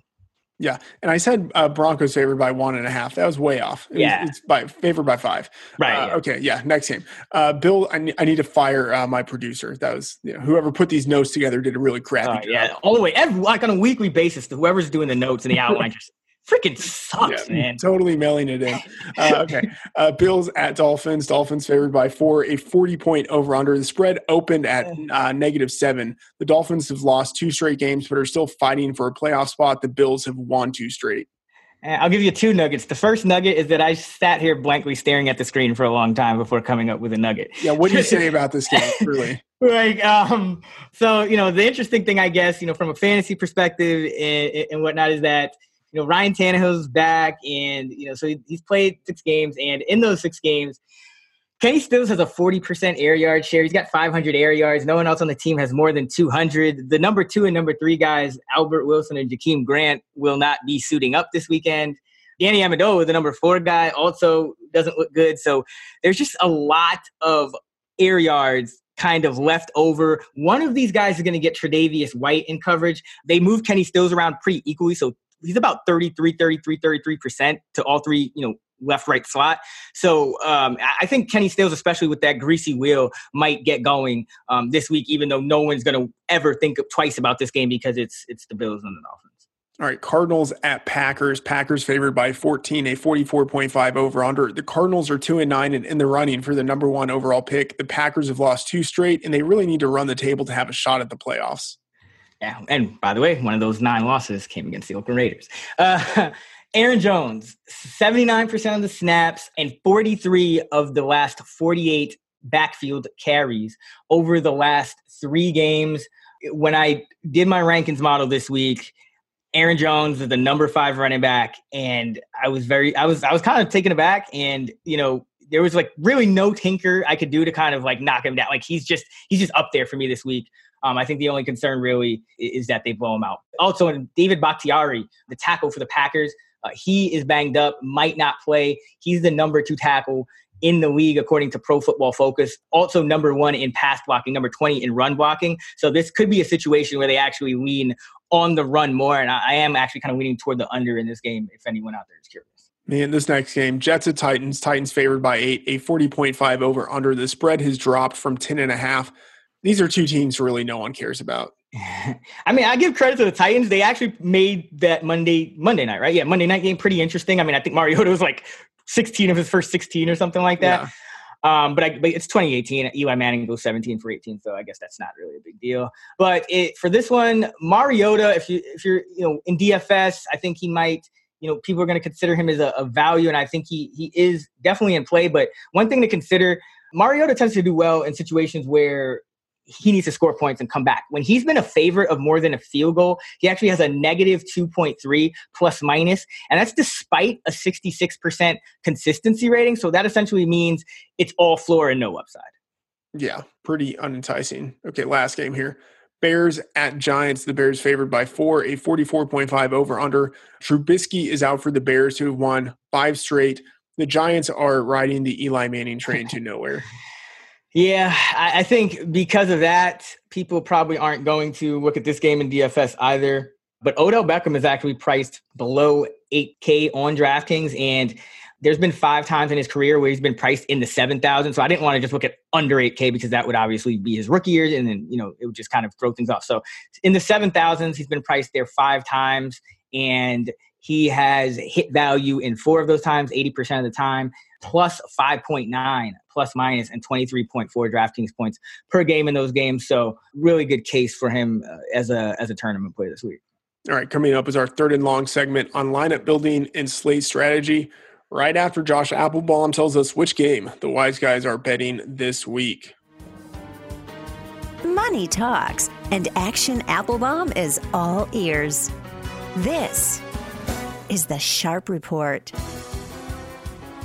Yeah, and I said uh, Broncos favored by one and a half. That was way off. It yeah, was, it's by favored by five. Right. Uh, yeah. Okay. Yeah. Next game, uh, Bill. I, ne- I need to fire uh, my producer. That was you know, whoever put these notes together did a really crappy uh, job. Yeah, all the way, every like on a weekly basis. Whoever's doing the notes and the outline just freaking sucks, yeah, man. Totally mailing it in. Uh, okay. Uh, Bills at Dolphins. Dolphins favored by four, a 40 point over under. The spread opened at uh, negative seven. The Dolphins have lost two straight games, but are still fighting for a playoff spot. The Bills have won two straight. I'll give you two nuggets. The first nugget is that I sat here blankly staring at the screen for a long time before coming up with a nugget. Yeah, what do you say about this game, really? like, um, so you know, the interesting thing, I guess, you know, from a fantasy perspective and, and whatnot, is that you know, Ryan Tannehill's back, and you know, so he, he's played six games, and in those six games, Kenny Stills has a 40% air yard share. He's got 500 air yards. No one else on the team has more than 200. The number two and number three guys, Albert Wilson and Jakeem Grant, will not be suiting up this weekend. Danny Amendola, the number four guy, also doesn't look good. So there's just a lot of air yards kind of left over. One of these guys is going to get Tre'Davious White in coverage. They move Kenny Stills around pretty equally. So he's about 33, 33, 33% to all three, you know, left right slot. So um, I think Kenny Stills, especially with that greasy wheel, might get going um, this week, even though no one's going to ever think twice about this game because it's it's the Bills and the Dolphins. All right, Cardinals at Packers. Packers favored by 14, a 44.5 over under. The Cardinals are 2 and 9 and in the running for the number 1 overall pick. The Packers have lost two straight and they really need to run the table to have a shot at the playoffs. Yeah, and by the way, one of those nine losses came against the Oakland Raiders. Uh, Aaron Jones, 79% of the snaps and 43 of the last 48 backfield carries over the last three games. When I did my rankings model this week, Aaron Jones is the number five running back, and I was very, I was, I was kind of taken aback, and you know, there was like really no tinker I could do to kind of like knock him down. Like he's just, he's just up there for me this week. Um, I think the only concern really is that they blow him out. Also, David Bakhtiari, the tackle for the Packers, uh, he is banged up, might not play. He's the number two tackle in the league, according to Pro Football Focus. Also, number one in pass blocking, number 20 in run blocking. So, this could be a situation where they actually lean on the run more. And I, I am actually kind of leaning toward the under in this game if anyone out there is curious. Man, this next game, Jets at Titans. Titans favored by eight, a 40.5 over under. The spread has dropped from 10 and a half. These are two teams really no one cares about. I mean, I give credit to the Titans. They actually made that Monday Monday night, right? Yeah, Monday night game pretty interesting. I mean, I think Mariota was like 16 of his first 16 or something like that. Yeah. Um, but, I, but it's 2018. Eli Manning goes 17 for 18, so I guess that's not really a big deal. But it, for this one, Mariota, if you if you're you know in DFS, I think he might. You know, people are going to consider him as a, a value, and I think he he is definitely in play. But one thing to consider, Mariota tends to do well in situations where he needs to score points and come back. When he's been a favorite of more than a field goal, he actually has a negative 2.3 plus minus, and that's despite a 66% consistency rating. So that essentially means it's all floor and no upside. Yeah, pretty unenticing. Okay, last game here. Bears at Giants. The Bears favored by four, a 44.5 over under. Trubisky is out for the Bears, who have won five straight. The Giants are riding the Eli Manning train to nowhere. Yeah, I, I think because of that, people probably aren't going to look at this game in DFS either. But Odell Beckham is actually priced below 8K on DraftKings, and there's been five times in his career where he's been priced in the 7,000. So I didn't want to just look at under 8K because that would obviously be his rookie years, and then you know it would just kind of throw things off. So in the 7,000s, he's been priced there five times, and he has hit value in four of those times, 80% of the time plus 5.9 plus minus and 23.4 DraftKings points per game in those games. So really good case for him uh, as a as a tournament play this week. All right, coming up is our third and long segment on lineup building and slate strategy. Right after Josh Applebaum tells us which game the wise guys are betting this week. Money talks, and Action Applebaum is all ears. This is the Sharp Report.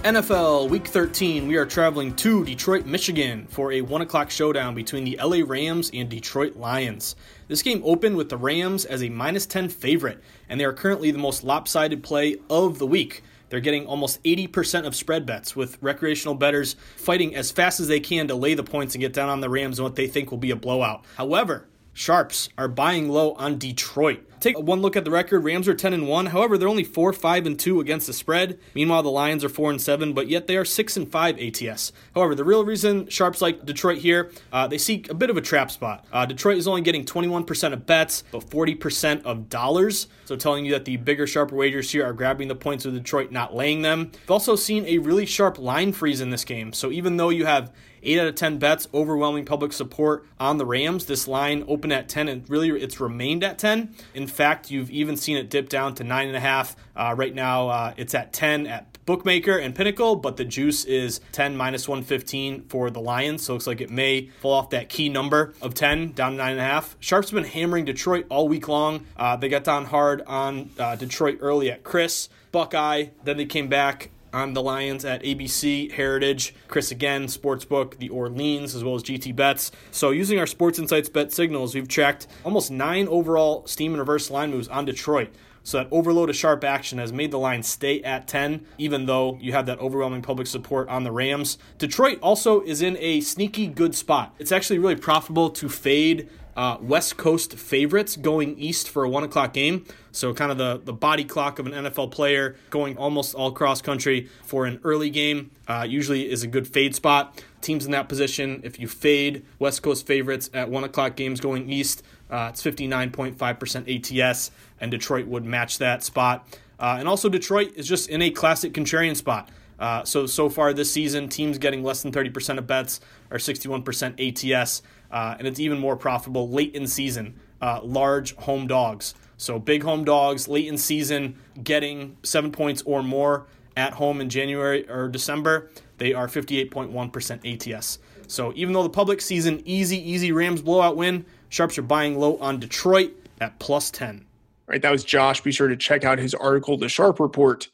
NFL Week 13, we are traveling to Detroit, Michigan for a 1 o'clock showdown between the LA Rams and Detroit Lions. This game opened with the Rams as a minus 10 favorite, and they are currently the most lopsided play of the week. They're getting almost 80% of spread bets, with recreational bettors fighting as fast as they can to lay the points and get down on the Rams in what they think will be a blowout. However, Sharps are buying low on Detroit. Take one look at the record. Rams are 10 and 1. However, they're only 4 5 and 2 against the spread. Meanwhile, the Lions are 4 and 7, but yet they are 6 and 5 ATS. However, the real reason Sharps like Detroit here, uh, they seek a bit of a trap spot. Uh, Detroit is only getting 21% of bets, but 40% of dollars. So telling you that the bigger, sharper wagers here are grabbing the points with Detroit, not laying them. We've also seen a really sharp line freeze in this game. So even though you have 8 out of 10 bets, overwhelming public support on the Rams. This line opened at 10 and really it's remained at 10. In fact, you've even seen it dip down to 9.5. Uh, right now, uh, it's at 10 at bookmaker and Pinnacle, but the juice is 10 minus 115 for the Lions. So it looks like it may fall off that key number of 10 down to 9.5. Sharps been hammering Detroit all week long. Uh, they got down hard on uh, Detroit early at CRIS, Buckeye. Then they came back on the Lions at ABC, Heritage, CRIS again, Sportsbook, the Orleans, as well as GT Bets. So using our Sports Insights bet signals, we've tracked almost nine overall steam and reverse line moves on Detroit. So that overload of sharp action has made the line stay at 10, even though you have that overwhelming public support on the Rams. Detroit also is in a sneaky good spot. It's actually really profitable to fade uh, West Coast favorites going east for a one o'clock game. So, kind of the, the body clock of an NFL player going almost all cross country for an early game uh, usually is a good fade spot. Teams in that position, if you fade West Coast favorites at one o'clock games going east, uh, it's 59.5% ATS, and Detroit would match that spot. Uh, and also, Detroit is just in a classic contrarian spot. Uh, so, so far this season, teams getting less than 30% of bets are 61% ATS, uh, and it's even more profitable late in season, uh, large home dogs. So, big home dogs late in season getting seven points or more at home in January or December, they are 58.1% ATS. So, even though the public sees an easy, easy Rams blowout win, Sharps are buying low on Detroit at plus 10. Right, that was Josh. Be sure to check out his article, The Sharp Report,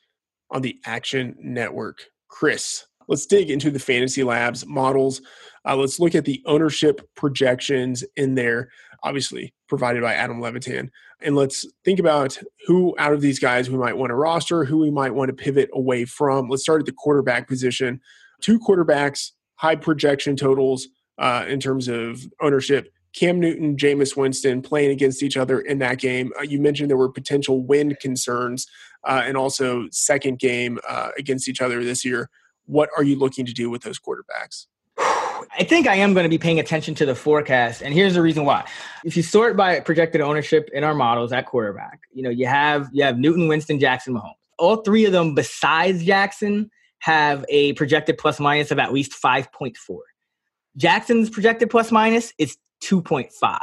on the Action Network. Chris, let's dig into the Fantasy Labs models. Uh, let's look at the ownership projections in there, obviously provided by Adam Levitan. And let's think about who out of these guys we might want to roster, who we might want to pivot away from. Let's start at the quarterback position. Two quarterbacks, high projection totals uh, in terms of ownership. Cam Newton, Jameis Winston playing against each other in that game. Uh, you mentioned there were potential wind concerns uh, and also second game uh, against each other this year. What are you looking to do with those quarterbacks? I think I am going to be paying attention to the forecast, and here's the reason why. If you sort by projected ownership in our models at quarterback, you know you have you have Newton, Winston, Jackson, Mahomes. All three of them, besides Jackson, have a projected plus minus of at least five point four. Jackson's projected plus minus is 2.5,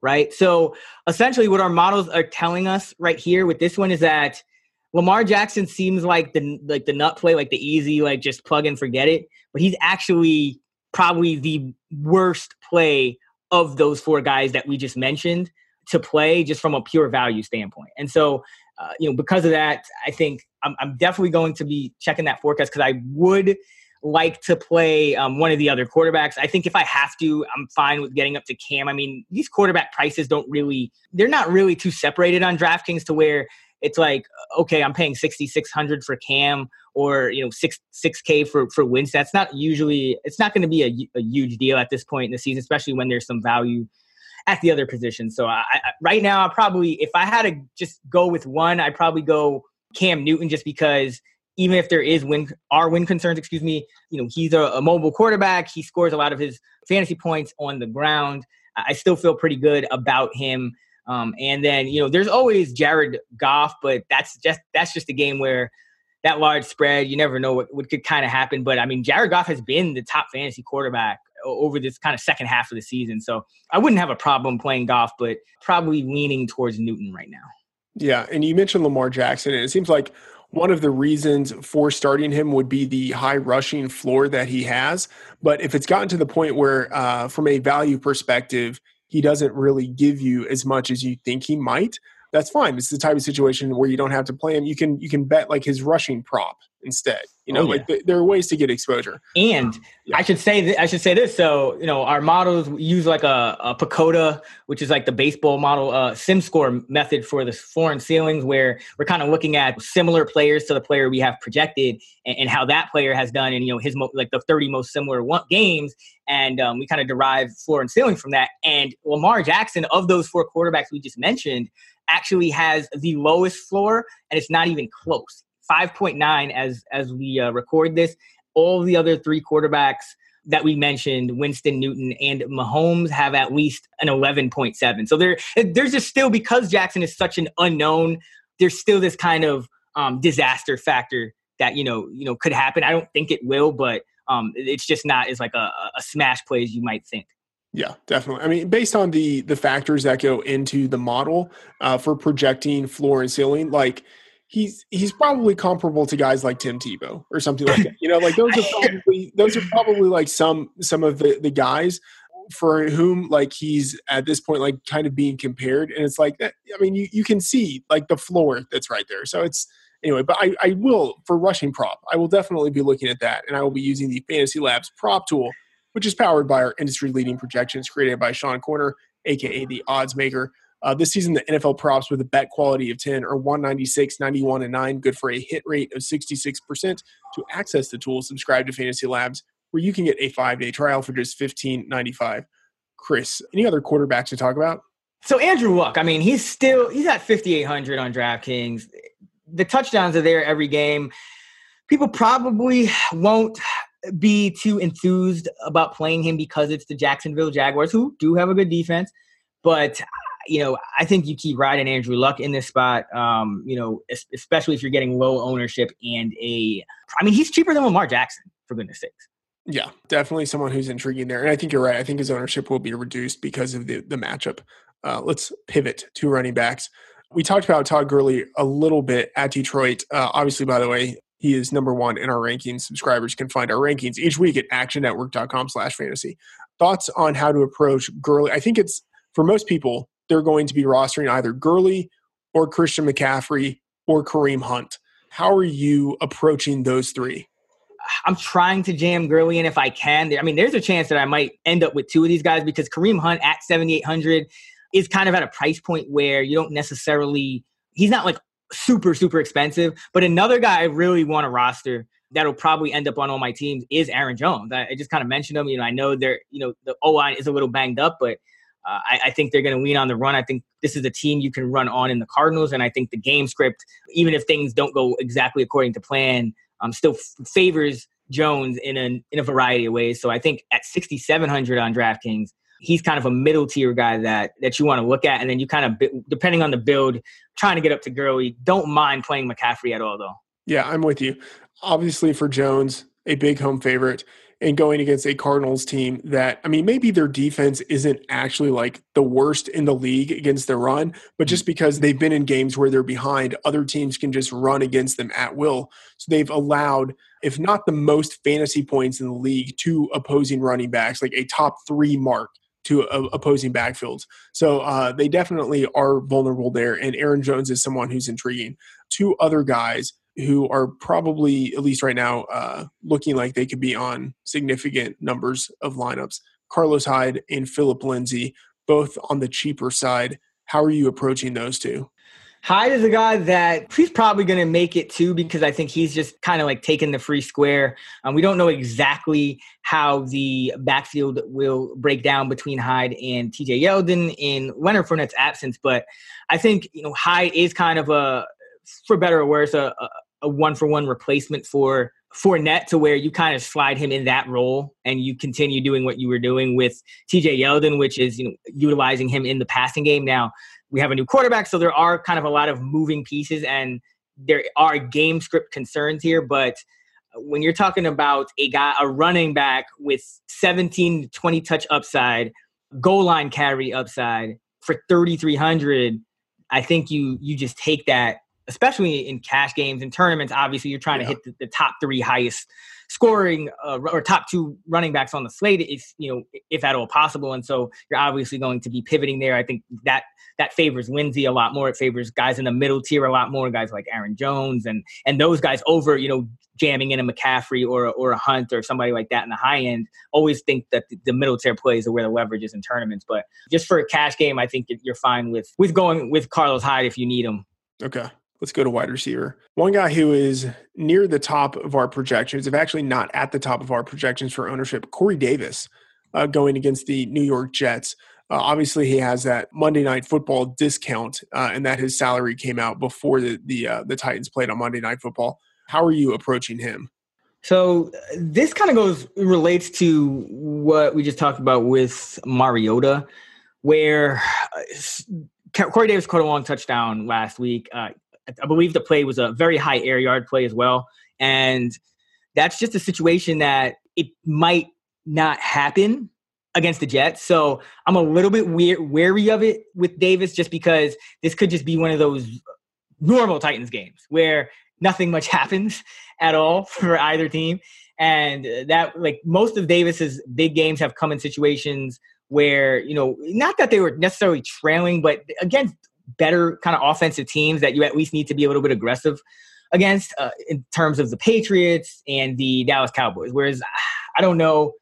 right? So essentially, what our models are telling us right here with this one is that Lamar Jackson seems like the like the nut play, like the easy, like just plug and forget it. But he's actually probably the worst play of those four guys that we just mentioned to play, just from a pure value standpoint. And so, uh, you know, because of that, I think I'm, I'm definitely going to be checking that forecast because I would like to play um, one of the other quarterbacks. I think if I have to, I'm fine with getting up to Cam. I mean, these quarterback prices don't really, they're not really too separated on DraftKings to where it's like, okay, I'm paying 6,600 for Cam or, you know, six, 6K for, for Winston. That's not usually, it's not going to be a, a huge deal at this point in the season, especially when there's some value at the other position. So I, I, right now, I probably, if I had to just go with one, I'd probably go Cam Newton just because – even if there is win are win concerns, excuse me, you know, he's a, a, mobile quarterback. He scores a lot of his fantasy points on the ground. I still feel pretty good about him. Um, and then you know, there's always Jared Goff, but that's just that's just a game where that large spread, you never know what, what could kind of happen. But I mean, Jared Goff has been the top fantasy quarterback over this kind of second half of the season. So I wouldn't have a problem playing Goff, but probably leaning towards Newton right now. Yeah, and you mentioned Lamar Jackson, and it seems like one of the reasons for starting him would be the high rushing floor that he has. But if it's gotten to the point where, uh, from a value perspective, he doesn't really give you as much as you think he might, that's fine. It's the type of situation where you don't have to play him. You can you can bet like his rushing prop instead. You know, oh, yeah. like th- there are ways to get exposure. And yeah. I should say th- I should say this. So you know, our models use like a, a PECOTA, which is like the baseball model uh, sim score method for the floor and ceilings, where we're kind of looking at similar players to the player we have projected and, and how that player has done, and you know his mo- like the thirty most similar one- games, and um, we kind of derive floor and ceiling from that. And Lamar Jackson, of those four quarterbacks we just mentioned, actually has the lowest floor, and it's not even close 5.9 as as we uh, record this. All the other three quarterbacks that we mentioned, Winston, Newton, and Mahomes, have at least an 11.7. So there, there's just still because Jackson is such an unknown. There's still this kind of um, disaster factor that you know you know could happen. I don't think it will, but um, it's just not as like a, a smash play as you might think. Yeah, definitely. I mean, based on the the factors that go into the model uh, for projecting floor and ceiling, like he's he's probably comparable to guys like Tim Tebow or something like that. You know, like those are probably those are probably like some some of the the guys for whom like he's at this point like kind of being compared and it's like that i mean you, you can see like the floor that's right there so it's anyway but I, I will for rushing prop i will definitely be looking at that and i will be using the fantasy labs prop tool which is powered by our industry leading projections created by Sean Koerner aka the odds maker uh, this season, the NFL props with a bet quality of 10 are 196, 91, and 9, good for a hit rate of 66%. To access the tool, subscribe to Fantasy Labs, where you can get a five day trial for just $15.95. Chris, any other quarterbacks to talk about? So Andrew Luck, I mean, he's still he's at 5800 on DraftKings. The touchdowns are there every game. People probably won't be too enthused about playing him because it's the Jacksonville Jaguars who do have a good defense, but you know, I think you keep riding Andrew Luck in this spot. Um, you know, especially if you're getting low ownership and a, I mean, he's cheaper than Lamar Jackson for goodness sakes. Yeah, definitely someone who's intriguing there, and I think you're right. I think his ownership will be reduced because of the the matchup. Uh, let's pivot to running backs. We talked about Todd Gurley a little bit at Detroit. Uh, obviously, by the way, he is number one in our rankings. Subscribers can find our rankings each week at actionnetwork.com slash fantasy. Thoughts on how to approach Gurley? I think it's for most people, they're going to be rostering either Gurley or Christian McCaffrey or Kareem Hunt. How are you approaching those three? I'm trying to jam Gurley in if I can. I mean, there's a chance that I might end up with two of these guys because Kareem Hunt at 7,800 is kind of at a price point where you don't necessarily, he's not like super, super expensive. But another guy I really want to roster that'll probably end up on all my teams is Aaron Jones. I, I just kind of mentioned him. You know, I know they're, you know, the O line is a little banged up, but uh, I, I, think they're going to lean on the run. I think this is a team you can run on in the Cardinals, and I think the game script, even if things don't go exactly according to plan, um, still f- favors Jones in a in a variety of ways. So I think at 6,700 on DraftKings, he's kind of a middle tier guy that that you want to look at, and then you kind of depending on the build, trying to get up to Gurley. Don't mind playing McCaffrey at all, though. Yeah, I'm with you. Obviously, for Jones, a big home favorite and going against a Cardinals team that, I mean, maybe their defense isn't actually like the worst in the league against the run, but just mm. because they've been in games where they're behind, other teams can just run against them at will. So they've allowed, if not the most fantasy points in the league, to opposing running backs, like a top three mark to opposing backfields. So uh, they definitely are vulnerable there. And Aaron Jones is someone who's intriguing. Two other guys who are probably, at least right now, uh, looking like they could be on significant numbers of lineups. Carlos Hyde and Philip Lindsay, both on the cheaper side. How are you approaching those two? Hyde is a guy that he's probably going to make it too because I think he's just kind of like taking the free square. Um, we don't know exactly how the backfield will break down between Hyde and TJ Yeldon in Leonard Fournette's absence, but I think you know Hyde is kind of a, for better or worse, a, a one for one replacement for Fournette to where you kind of slide him in that role and you continue doing what you were doing with TJ Yeldon, which is you know utilizing him in the passing game. Now we have a new quarterback, so there are kind of a lot of moving pieces and there are game script concerns here, but when you're talking about a guy, a running back with 17 to 20 touch upside, goal line carry upside for 3,300, I think you you just take that especially in cash games and tournaments. Obviously, you're trying yeah. to hit the, the, top three highest scoring uh, or top two running backs on the slate, if you know, if at all possible. And so you're obviously going to be pivoting there. I think that that favors Lindsay a lot more. It favors guys in the middle tier a lot more, guys like Aaron Jones and and those guys over, you know, jamming in a McCaffrey or or a Hunt or somebody like that in the high end. Always think that the, the middle tier plays are where the leverage is in tournaments. But just for a cash game, I think you're fine with with going with Carlos Hyde if you need him. Okay. Let's go to wide receiver. One guy who is near the top of our projections, if actually not at the top of our projections for ownership, Corey Davis, uh, going against the New York Jets. Uh, obviously, he has that Monday Night Football discount, uh, and that his salary came out before the the uh, the Titans played on Monday Night Football. How are you approaching him? So this kind of goes relates to what we just talked about with Mariota, where uh, Corey Davis caught a long touchdown last week. I believe the play was a very high air yard play as well. And that's just a situation that it might not happen against the Jets. So I'm a little bit wary of it with Davis just because this could just be one of those normal Titans games where nothing much happens at all for either team. And that, like, most of Davis's big games have come in situations where, you know, not that they were necessarily trailing, but against better kind of offensive teams that you at least need to be a little bit aggressive against uh, in terms of the Patriots and the Dallas Cowboys. Whereas I don't know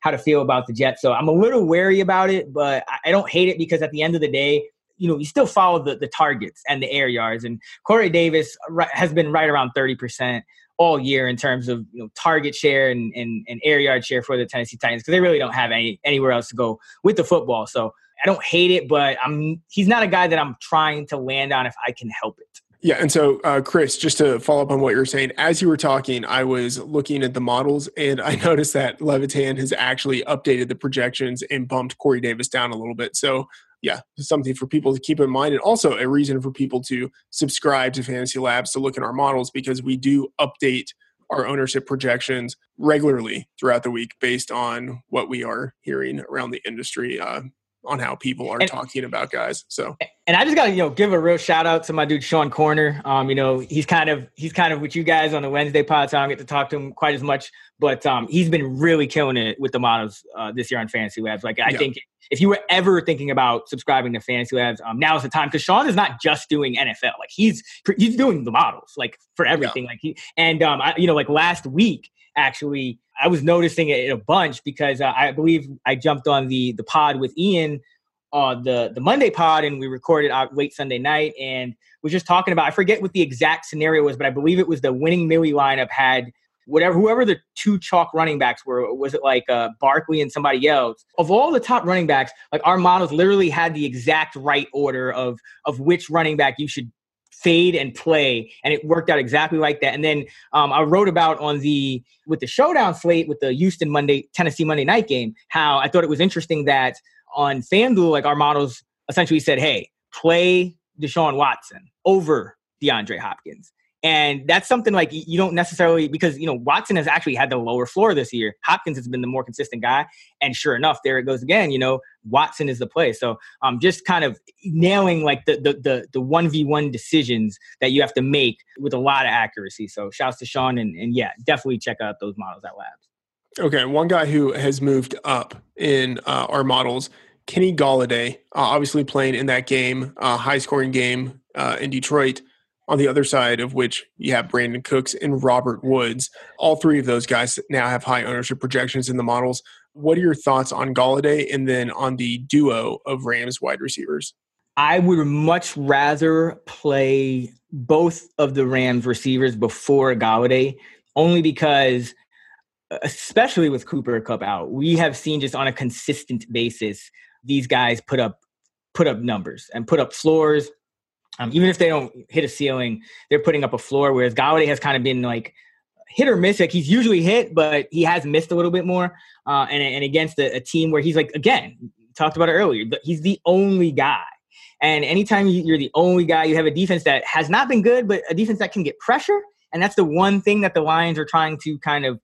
how to feel about the Jets. So I'm a little wary about it, but I don't hate it because at the end of the day, you know, you still follow the, the targets and the air yards. And Corey Davis has been right around 30% all year in terms of you know target share and, and, and air yard share for the Tennessee Titans because they really don't have any anywhere else to go with the football. So I don't hate it, but I'm he's not a guy that I'm trying to land on if I can help it. Yeah, and so uh, Chris, just to follow up on what you were saying, as you were talking, I was looking at the models, and I noticed that Levitan has actually updated the projections and bumped Corey Davis down a little bit. So yeah, something for people to keep in mind, and also a reason for people to subscribe to Fantasy Labs to look at our models because we do update our ownership projections regularly throughout the week based on what we are hearing around the industry uh, on how people are and, talking about guys. So, and I just got to you know give a real shout out to my dude Sean Koerner. Um, you know he's kind of he's kind of with you guys on the Wednesday pod, so I don't get to talk to him quite as much. But um, he's been really killing it with the models uh, this year on Fantasy Labs. Like I yeah. think if you were ever thinking about subscribing to Fantasy Labs, um, now is the time because Sean is not just doing NFL. Like he's he's doing the models like for everything. Yeah. Like he and um, I, you know like last week actually I was noticing it a bunch because uh, I believe I jumped on the the pod with Ian uh, the the Monday pod and we recorded out late Sunday night and was just talking about I forget what the exact scenario was, but I believe it was the winning Millie lineup had whatever whoever the two chalk running backs were was it like uh, Barkley and somebody else? Of all the top running backs like our models literally had the exact right order of of which running back you should fade and play and it worked out exactly like that. And then um, i wrote about on the with the showdown slate with the houston monday tennessee monday night game how i thought it was interesting that on fanduel like our models essentially said hey play deshaun watson over deandre hopkins and that's something like you don't necessarily because you know Watson has actually had the lower floor this year. Hopkins has been the more consistent guy, and sure enough, there it goes again. You know, Watson is the play. So um, just kind of nailing like the the the one v one decisions that you have to make with a lot of accuracy. So shouts to Sean and and yeah, definitely check out those models at Labs. Okay, one guy who has moved up in uh, our models, Kenny Golladay, uh, obviously playing in that game, uh, high scoring game uh, in Detroit on the other side of which you have Brandin Cooks and Robert Woods. All three of those guys now have high ownership projections in the models. What are your thoughts on Golladay and then on the duo of Rams wide receivers? I would much rather play both of the Rams receivers before Golladay, only because, especially with Cooper Kupp out, we have seen just on a consistent basis these guys put up put up numbers and put up floors um, even if they don't hit a ceiling, they're putting up a floor. Whereas Golladay has kind of been like hit or miss. Like he's usually hit, but he has missed a little bit more. Uh, and and against a, a, team where he's like again talked about it earlier, he's the only guy. And anytime you're the only guy, you have a defense that has not been good, but a defense that can get pressure. And that's the one thing that the Lions are trying to kind of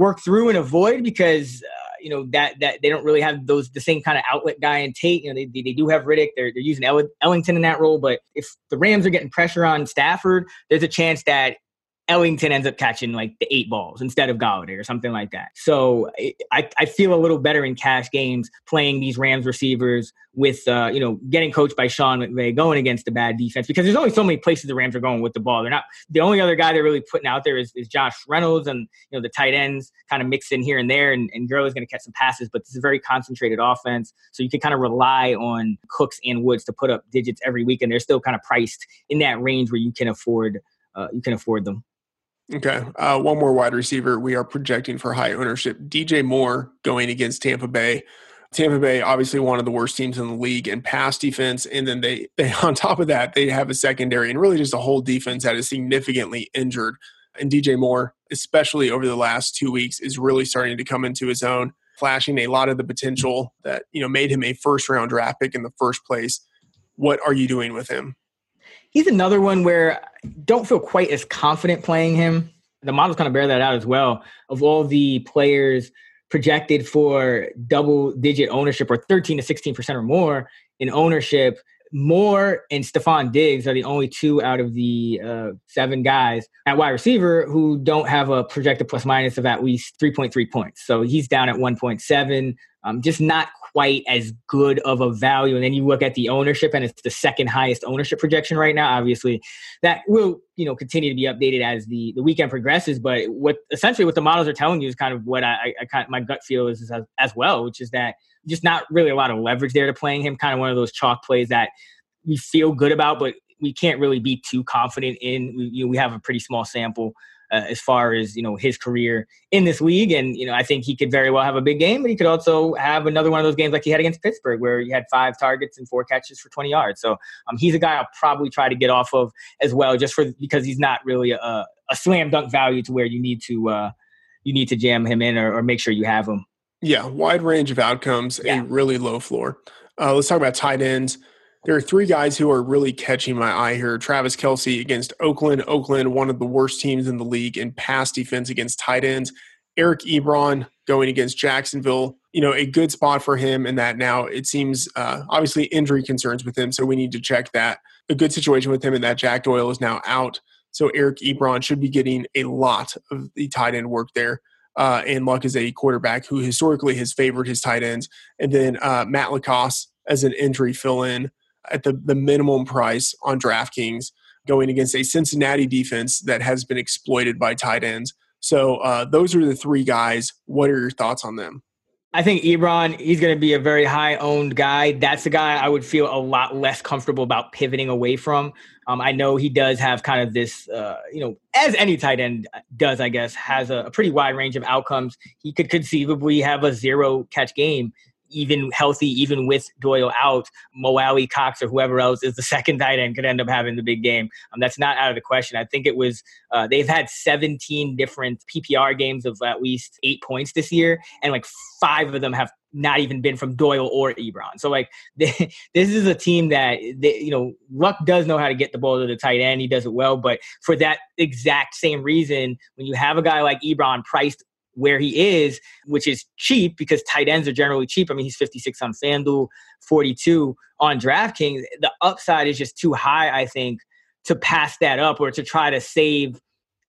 work through and avoid because uh, you know that that they don't really have those the same kind of outlet guy in Tate. You know, they, they, they do have Riddick. They're they're using Ellington in that role, but if the Rams are getting pressure on Stafford, there's a chance that Ellington ends up catching like the eight balls instead of Golladay or something like that. So I, I feel a little better in cash games playing these Rams receivers with, uh, you know, getting coached by Sean McVay going against the bad defense because there's only so many places the Rams are going with the ball. They're not the only other guy they're really putting out there is, is Josh Reynolds and, you know, the tight ends kind of mixed in here and there and, and Gurley is going to catch some passes, but this is a very concentrated offense. So you can kind of rely on Cooks and Woods to put up digits every week and they're still kind of priced in that range where you can afford, uh, you can afford them. Okay. Uh, one more wide receiver we are projecting for high ownership. DJ Moore going against Tampa Bay. Tampa Bay, obviously one of the worst teams in the league in pass defense, and then they they on top of that they have a secondary and really just a whole defense that is significantly injured. And DJ Moore, especially over the last two weeks, is really starting to come into his own, flashing a lot of the potential that you know made him a first round draft pick in the first place. What are you doing with him? He's another one where I don't feel quite as confident playing him. The models kind of bear that out as well. Of all the players projected for double digit ownership or 13 to 16% or more in ownership, Moore and Stefon Diggs are the only two out of the uh, seven guys at wide receiver who don't have a projected plus minus of at least 3.3 points. So he's down at 1.7, um, just not quite as good of a value. And then you look at the ownership, and it's the second highest ownership projection right now. Obviously, that will you know continue to be updated as the the weekend progresses. But what essentially what the models are telling you is kind of what I, I, I my gut feel is, as, as well, which is that just not really a lot of leverage there to playing him. Kind of one of those chalk plays that we feel good about, but we can't really be too confident in. We, you know, we have a pretty small sample uh, as far as you know his career in this league, and you know I think he could very well have a big game, but he could also have another one of those games like he had against Pittsburgh, where he had five targets and four catches for 20 yards. So um, he's a guy I'll probably try to get off of as well, just for because he's not really a, a slam dunk value to where you need to uh, you need to jam him in or, or make sure you have him. Yeah, wide range of outcomes, yeah. a really low floor. Uh, let's talk about tight ends. There are three guys who are really catching my eye here. Travis Kelce against Oakland. Oakland, one of the worst teams in the league in pass defense against tight ends. Eric Ebron going against Jacksonville. You know, a good spot for him in that now it seems uh, obviously injury concerns with him, so we need to check that. A good situation with him in that Jack Doyle is now out. So Eric Ebron should be getting a lot of the tight end work there. Uh, and Luck is a quarterback who historically has favored his tight ends. And then uh, Matt LaCosse as an injury fill in at the, the minimum price on DraftKings going against a Cincinnati defense that has been exploited by tight ends. So uh, those are the three guys. What are your thoughts on them? I think Ebron, he's going to be a very high owned guy. That's the guy I would feel a lot less comfortable about pivoting away from. Um, I know he does have kind of this, uh, you know, as any tight end does, I guess, has a, a pretty wide range of outcomes. He could conceivably have a zero catch game even healthy, even with Doyle out, Mo Alie-Cox or whoever else is the second tight end could end up having the big game. Um, that's not out of the question. I think it was uh, they've had 17 different PPR games of at least eight points this year, and like five of them have not even been from Doyle or Ebron. So like they, this is a team that they, you know Luck does know how to get the ball to the tight end. He does it well, but for that exact same reason, when you have a guy like Ebron priced where he is, which is cheap because tight ends are generally cheap. I mean, he's 56 on FanDuel, 42 on DraftKings. The upside is just too high, I think, to pass that up or to try to save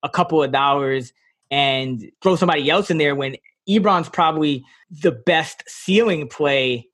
a couple of dollars and throw somebody else in there when Ebron's probably the best ceiling play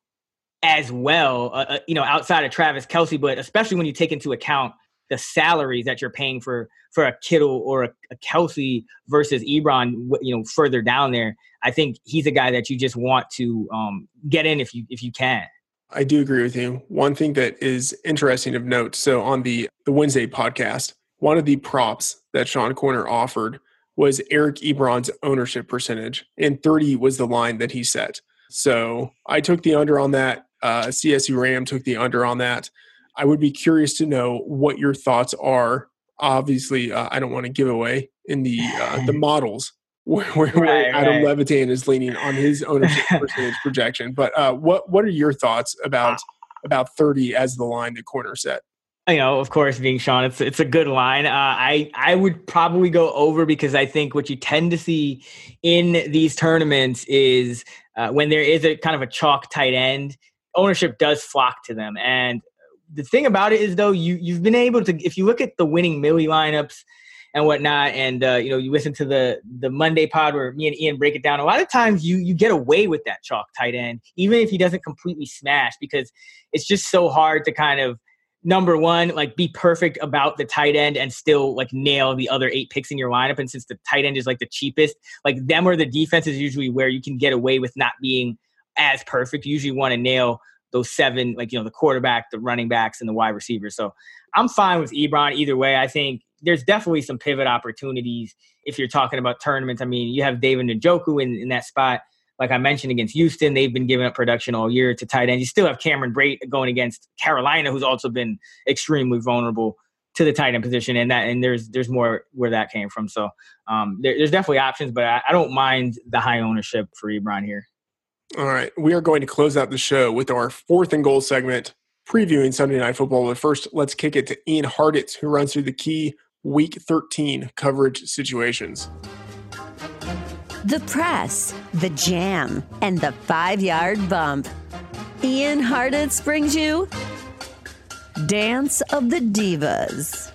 as well, uh, uh you know, outside of Travis Kelce, but especially when you take into account the salaries that you're paying for for a Kittle or a, a Kelce versus Ebron, you know, further down there. I think he's a guy that you just want to um, get in if you if you can. I do agree with you. One thing that is interesting of note. So on the the Wednesday podcast, one of the props that Sean Koerner offered was Eric Ebron's ownership percentage, and 30 was the line that he set. So I took the under on that. Uh, CSU Ram took the under on that. I would be curious to know what your thoughts are. Obviously, uh, I don't want to give away in the uh, the models where, where, right, Adam right. Levitan is leaning on his ownership percentage projection. But uh, what what are your thoughts about about thirty as the line the Koerner set? You know, of course, being Sean, it's it's a good line. Uh, I I would probably go over because I think what you tend to see in these tournaments is uh, when there is a kind of a chalk tight end, ownership does flock to them, and the thing about it is though you you've been able to if you look at the winning Millie lineups and whatnot, and uh, you know you listen to the the Monday pod where me and Ian break it down. A lot of times you you get away with that chalk tight end, even if he doesn't completely smash, because it's just so hard to kind of number one like be perfect about the tight end and still like nail the other eight picks in your lineup. And since the tight end is like the cheapest, like them or the defense is usually where you can get away with not being as perfect. You usually want to nail those seven, like, you know, the quarterback, the running backs, and the wide receivers. So I'm fine with Ebron either way. I think there's definitely some pivot opportunities if you're talking about tournaments. I mean, you have David Njoku in, in that spot. Like I mentioned against Houston, they've been giving up production all year to tight end. You still have Cameron Brate going against Carolina, who's also been extremely vulnerable to the tight end position, and that and there's there's more where that came from. So um, there, there's definitely options, but I, I, don't mind the high ownership for Ebron here. All right. We are going to close out the show with our fourth and goal segment, previewing Sunday Night Football. But first, let's kick it to Ian Hartitz, who runs through the key Week 13 coverage situations. The press, the jam, and the five yard bump. Ian Hartitz brings you Dance of the Divas.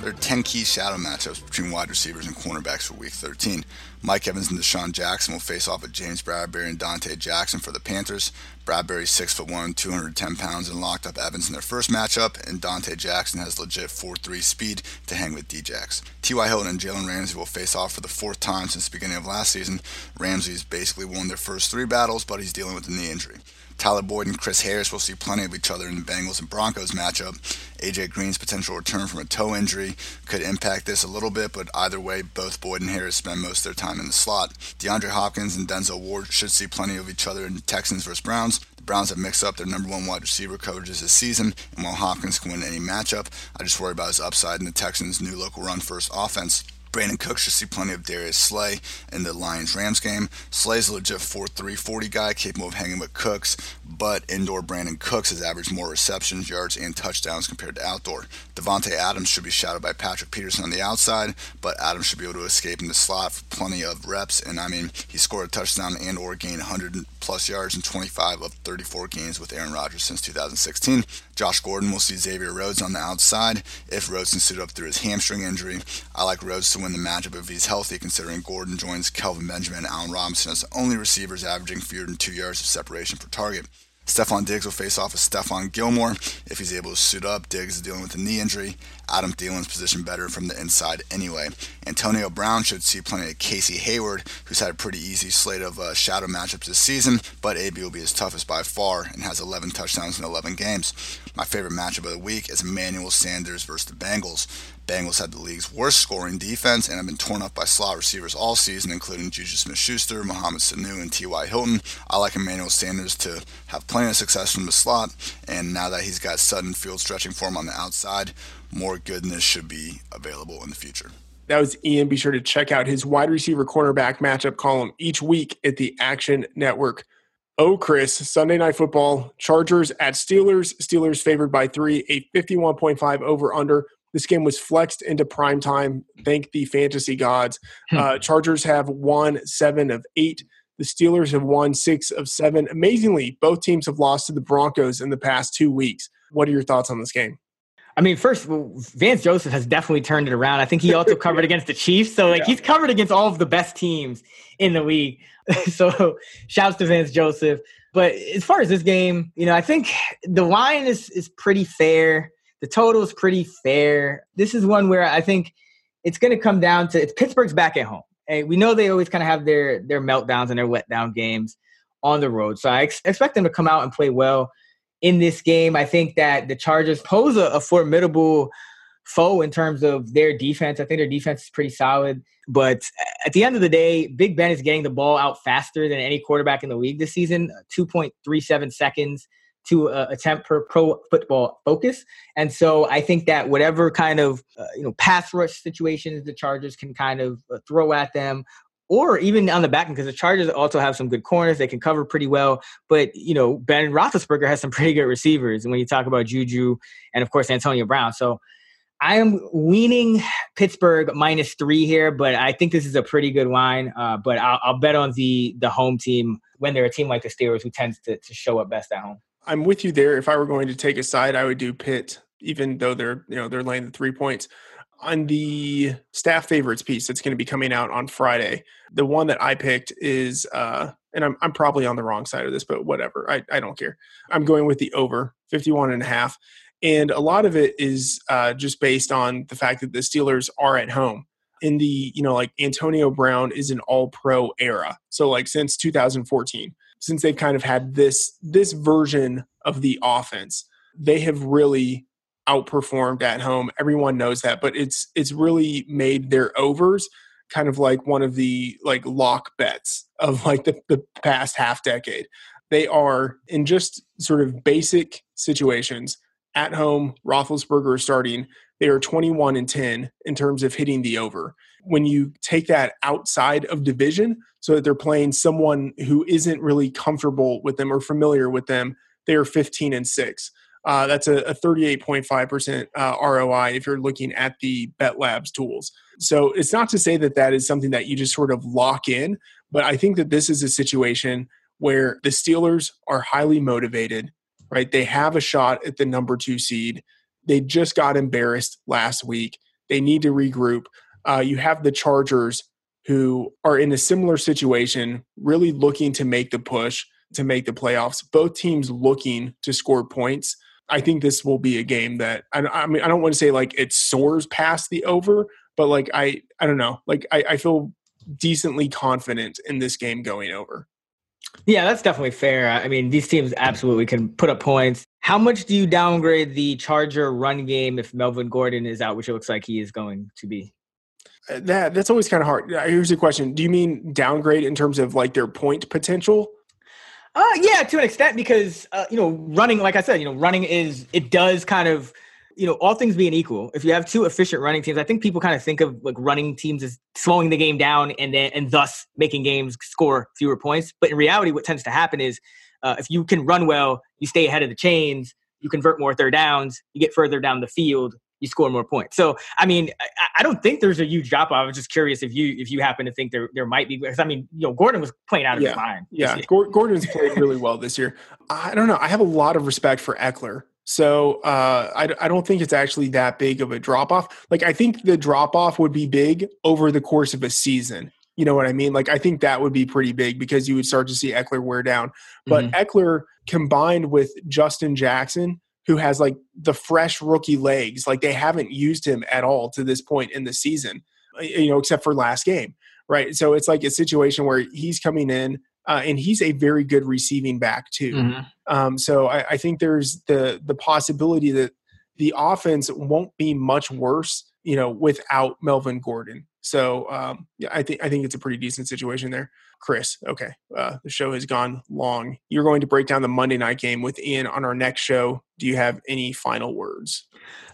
There are 10 key shadow matchups between wide receivers and cornerbacks for Week 13. Mike Evans and DeSean Jackson will face off with James Bradberry and Donte Jackson for the Panthers. Bradberry's 6'1", 210 pounds, and locked up Evans in their first matchup, and Donte Jackson has legit 4'3 speed to hang with Djax. T.Y. Hilton and Jalen Ramsey will face off for the fourth time since the beginning of last season. Ramsey's basically won their first three battles, but he's dealing with a knee injury. Tyler Boyd and Chris Harris will see plenty of each other in the Bengals and Broncos matchup. AJ Green's potential return from a toe injury could impact this a little bit, but either way, both Boyd and Harris spend most of their time in the slot. DeAndre Hopkins and Denzel Ward should see plenty of each other in Texans versus Browns. The Browns have mixed up their number one wide receiver coverages this season, and while Hopkins can win any matchup, I just worry about his upside in the Texans' new local run first offense. Brandin Cooks should see plenty of Darius Slay in the Lions Rams game. Slay's a legit 4'3, 40 guy capable of hanging with Cooks, but indoor Brandin Cooks has averaged more receptions, yards, and touchdowns compared to outdoor. Davante Adams should be shadowed by Patrick Peterson on the outside, but Adams should be able to escape in the slot for plenty of reps. And I mean, he scored a touchdown and or gained 100 plus yards in 25 of 34 games with Aaron Rodgers since 2016. Josh Gordon will see Xavier Rhodes on the outside if Rhodes can suit up through his hamstring injury. I like Rhodes to win the matchup if he's healthy, considering Gordon joins Kelvin Benjamin and Allen Robinson as the only receivers averaging fewer than two yards of separation per target. Stefon Diggs will face off with Stephon Gilmore if he's able to suit up. Diggs is dealing with a knee injury. Adam Thielen's positioned better from the inside anyway. Antonio Brown should see plenty of Casey Hayward, who's had a pretty easy slate of uh, shadow matchups this season, but AB will be his toughest by far and has 11 touchdowns in 11 games. My favorite matchup of the week is Emmanuel Sanders versus the Bengals. Bengals had the league's worst scoring defense and have been torn up by slot receivers all season, including Juju Smith-Schuster, Mohamed Sanu, and T.Y. Hilton. I like Emmanuel Sanders to have plenty of success from the slot, and now that he's got Sutton field stretching for him on the outside, more goodness should be available in the future. That was Ian. Be sure to check out his wide receiver cornerback matchup column each week at the Action Network. Oh, Chris, Sunday night football, Chargers at Steelers. Steelers favored by three, a 51.5 over under. This game was flexed into prime time. Thank the fantasy gods. Hmm. Uh, Chargers have won seven of eight. The Steelers have won six of seven. Amazingly, both teams have lost to the Broncos in the past two weeks. What are your thoughts on this game? I mean, first, Vance Joseph has definitely turned it around. I think he also covered against the Chiefs. So, like, Yeah. he's covered against all of the best teams in the league. so, shouts to Vance Joseph. But as far as this game, you know, I think the line is is pretty fair. The total is pretty fair. This is one where I think it's going to come down to it's Pittsburgh's back at home. And we know they always kind of have their their meltdowns and their letdown games on the road. So I ex- expect them to come out and play well in this game. I think that the Chargers pose a, a formidable foe in terms of their defense. I think their defense is pretty solid. But at the end of the day, Big Ben is getting the ball out faster than any quarterback in the league this season 2.37 seconds to uh, attempt per pro football focus. And so I think that whatever kind of uh, you know pass rush situations the Chargers can kind of uh, throw at them or even on the back end, because the Chargers also have some good corners. They can cover pretty well. But, you know, Ben Roethlisberger has some pretty good receivers. And when you talk about Juju and, of course, Antonio Brown. So I am leaning Pittsburgh minus three here, but I think this is a pretty good line. Uh, but I'll, I'll bet on the the home team when they're a team like the Steelers who tends to, to show up best at home. I'm with you there. If I were going to take a side, I would do Pitt, even though they're you know they're laying the three points. On the staff favorites piece that's going to be coming out on Friday, the one that I picked is, uh, and I'm, I'm probably on the wrong side of this, but whatever. I, I don't care. I'm going with the over 51 and a half. And a lot of it is uh, just based on the fact that the Steelers are at home. In the, you know, like Antonio Brown is an all pro era. So, like, since 2014, since they've kind of had this this version of the offense, they have really outperformed at home. Everyone knows that, but it's it's really made their overs kind of like one of the like lock bets of like the, the past half decade. They are in just sort of basic situations at home. Roethlisberger is starting. They are 21 and 10 in terms of hitting the over. When you take that outside of division, so that they're playing someone who isn't really comfortable with them or familiar with them, they are 15 and 6. Uh, that's a, a 38.5% uh, ROI if you're looking at the Bet Labs tools. So it's not to say that that is something that you just sort of lock in, but I think that this is a situation where the Steelers are highly motivated. right? They have a shot at the number two seed. They just got embarrassed last week. They need to regroup. Uh, you have the Chargers who are in a similar situation, really looking to make the push to make the playoffs. Both teams looking to score points. I think this will be a game that I, I mean I don't want to say like it soars past the over, but like I I don't know like I, I feel decently confident in this game going over. Yeah, that's definitely fair. I mean, these teams absolutely can put up points. How much do you downgrade the Charger run game if Melvin Gordon is out, which it looks like he is going to be? That that's always kind of hard. Here's the question: Do you mean downgrade in terms of like their point potential? Uh, yeah, to an extent, because uh, you know, running, like I said, you know, running is it does kind of you know, all things being equal, if you have two efficient running teams, I think people kind of think of like running teams as slowing the game down and then and thus making games score fewer points. But in reality, what tends to happen is uh, if you can run well, you stay ahead of the chains, you convert more third downs, you get further down the field, you score more points. So, I mean, I, I don't think there's a huge drop off. I was just curious if you if you happen to think there there might be because I mean, you know, Gordon was playing out of yeah. his mind. Yeah, Gordon's played really well this year. I don't know. I have a lot of respect for Ekeler. So uh, I, I don't think it's actually that big of a drop off. Like I think the drop off would be big over the course of a season. You know what I mean? Like I think that would be pretty big because you would start to see Ekeler wear down. But mm-hmm. Ekeler combined with Justin Jackson, who has like the fresh rookie legs, like they haven't used him at all to this point in the season, you know, except for last game, right? So it's like a situation where he's coming in uh, and he's a very good receiving back too. Mm-hmm. Um, so I, I, think there's the the possibility that the offense won't be much worse, you know, without Melvin Gordon. So um, yeah, I think I think it's a pretty decent situation there. Chris, okay, uh, the show has gone long. You're going to break down the Monday night game with Ian on our next show. Do you have any final words?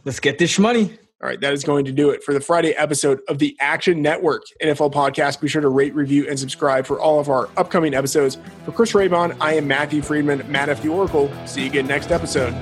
Let's get this money. All right, that is going to do it for the Friday episode of the Action Network NFL podcast. Be sure to rate, review, and subscribe for all of our upcoming episodes. For Chris Raybon, I am Matthew Freedman, Matt F. the Oracle. See you again next episode.